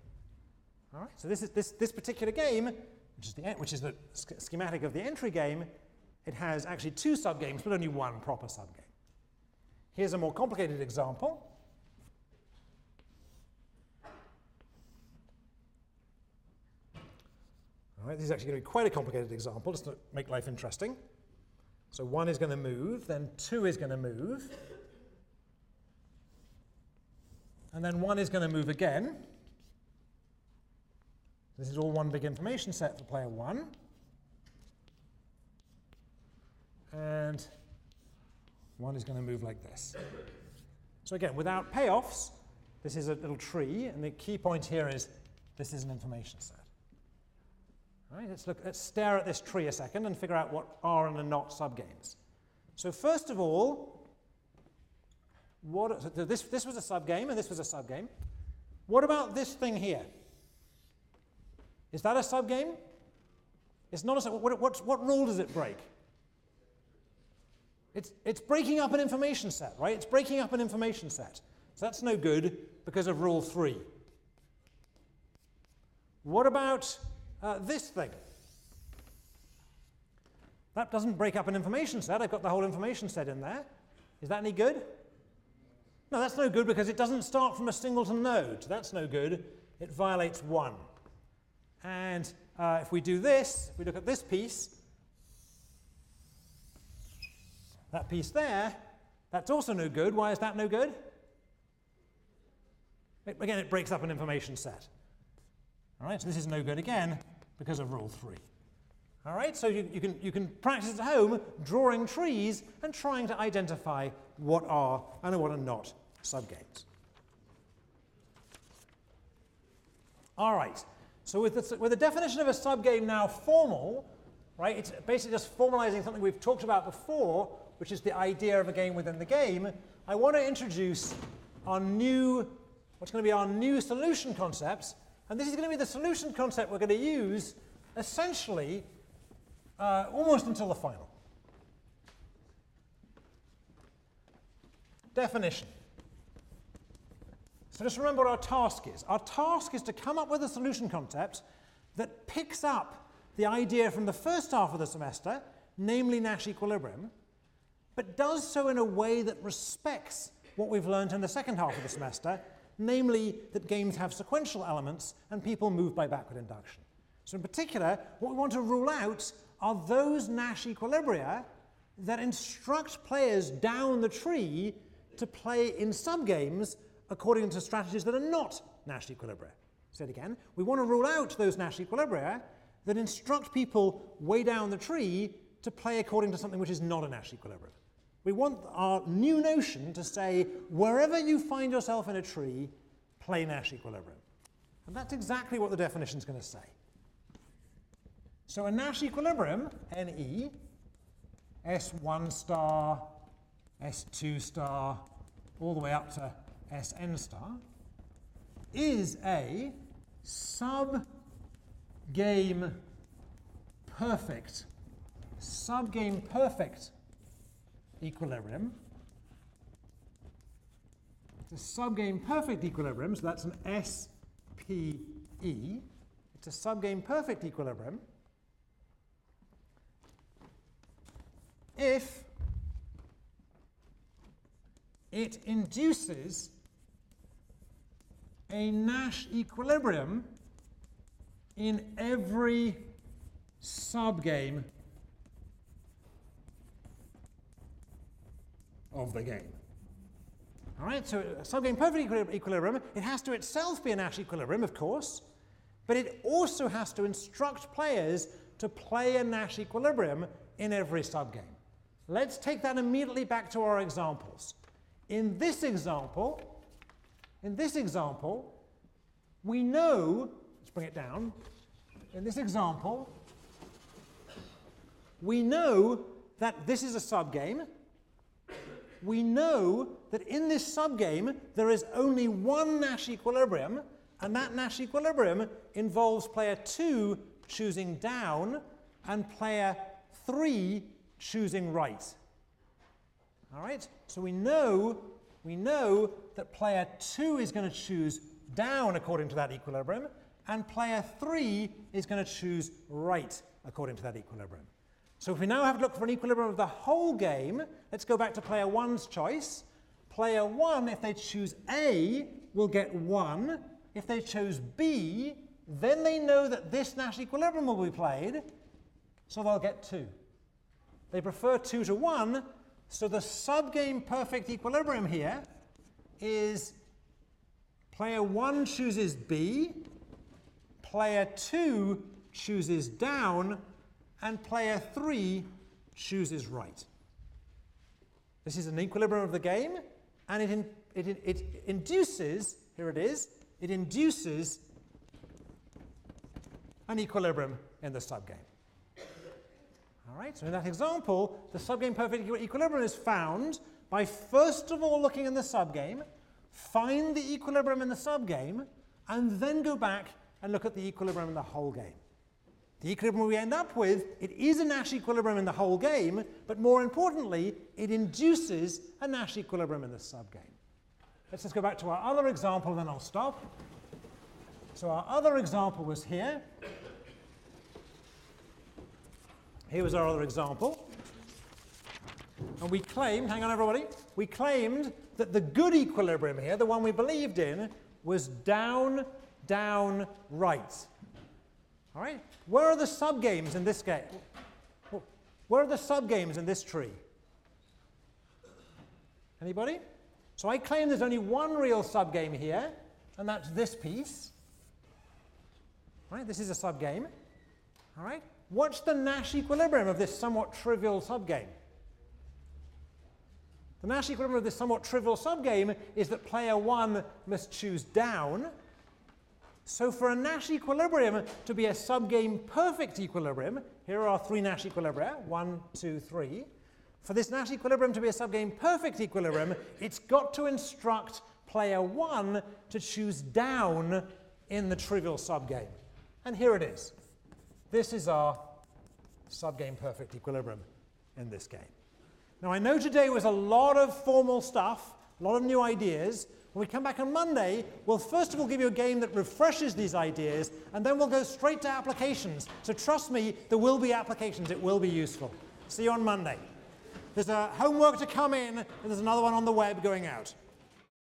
All right? So this is this, this particular game, which is the which is the schematic of the entry game. It has actually two subgames, but only one proper subgame. Here's a more complicated example. This is actually going to be quite a complicated example, just to make life interesting. So one is going to move, then two is going to move, and then one is going to move again. This is all one big information set for player one. And one is going to move like this. So again, without payoffs, this is a little tree, and the key point here is this is an information set. Right, let's, look, let's stare at this tree a second and figure out what are and are not subgames. So first of all, what, so this, this was a subgame and this was a subgame. What about this thing here? Is that a subgame? It's not a what, what, what rule does it break? It's, it's breaking up an information set, right? It's breaking up an information set. So that's no good because of rule three. What about uh, this thing? That doesn't break up an information set. I've got the whole information set in there. Is that any good? No, that's no good because it doesn't start from a singleton node. That's no good. It violates 1. And uh, if we do this, if we look at this piece, that piece there, that's also no good. Why is that no good? It, again, it breaks up an information set. All right, so this is no good again because of rule 3. All right, so you, you, can, you can practice at home drawing trees and trying to identify what are and what are not subgames. All right, so with the, with the definition of a subgame now formal, right, it's basically just formalizing something we've talked about before, which is the idea of a game within the game. I want to introduce our new, what's going to be our new solution concepts, and this is going to be the solution concept we're going to use essentially uh, almost until the final. Definition. So just remember what our task is. Our task is to come up with a solution concept that picks up the idea from the first half of the semester, namely Nash equilibrium, but does so in a way that respects what we've learned in the second half of the semester, namely that games have sequential elements and people move by backward induction. So in particular, what we want to rule out are those Nash equilibria that instruct players down the tree to play in subgames according to strategies that are not Nash equilibria. Say it again. We want to rule out those Nash equilibria that instruct people way down the tree to play according to something which is not a Nash equilibrium. We want our new notion to say, wherever you find yourself in a tree, play Nash equilibrium. And that's exactly what the definition is going to say. So a Nash equilibrium, Ne, S1 star, S2 star, all the way up to Sn star, is a subgame perfect, subgame perfect equilibrium. It's a subgame perfect equilibrium, so that's an SPE. It's a subgame perfect equilibrium if it induces a Nash equilibrium in every subgame of the game. All right, so a subgame perfect equilibrium, it has to itself be a Nash equilibrium, of course, but it also has to instruct players to play a Nash equilibrium in every subgame. Let's take that immediately back to our examples. In this example, in this example, we know, let's bring it down. In this example, we know that this is a subgame. We know that in this subgame there is only one Nash equilibrium, and that Nash equilibrium involves player 2 choosing down and player 3 choosing right. All right, so we know, we know that player 2 is going to choose down according to that equilibrium, and player 3 is going to choose right according to that equilibrium. So if we now have to look for an equilibrium of the whole game, let's go back to player 1's choice. Player 1, if they choose A, will get 1. If they chose B, then they know that this Nash equilibrium will be played, so they'll get 2. They prefer 2 to 1, so the subgame perfect equilibrium here is player 1 chooses B, player 2 chooses down, and player 3 chooses right. This is an equilibrium of the game, and it, in, it, it induces, here it is, it induces an equilibrium in the subgame. All right, so in that example, the subgame perfect equilibrium is found by first of all looking in the subgame, find the equilibrium in the subgame, and then go back and look at the equilibrium in the whole game. The equilibrium we end up with, it is a Nash equilibrium in the whole game, but more importantly, it induces a Nash equilibrium in the subgame. Let's just go back to our other example, then I'll stop. So our other example was here. Here was our other example. And we claimed, hang on everybody, we claimed that the good equilibrium here, the one we believed in, was down, down, right. All right? Where are the subgames in this game? Where are the subgames in this tree? Anybody? So I claim there's only one real subgame here, and that's this piece. Right? This is a subgame. All right? What's the Nash equilibrium of this somewhat trivial subgame? The Nash equilibrium of this somewhat trivial subgame is that player 1 must choose down. So for a Nash equilibrium to be a subgame perfect equilibrium, here are three Nash equilibria, one, two, three. For this Nash equilibrium to be a subgame perfect equilibrium, it's got to instruct player 1 to choose down in the trivial subgame. And here it is. This is our subgame perfect equilibrium in this game. Now, I know today was a lot of formal stuff, a lot of new ideas. When we come back on Monday, we'll first of all give you a game that refreshes these ideas, and then we'll go straight to applications. So trust me, there will be applications. It will be useful. See you on Monday. There's a homework to come in, and there's another one on the web going out.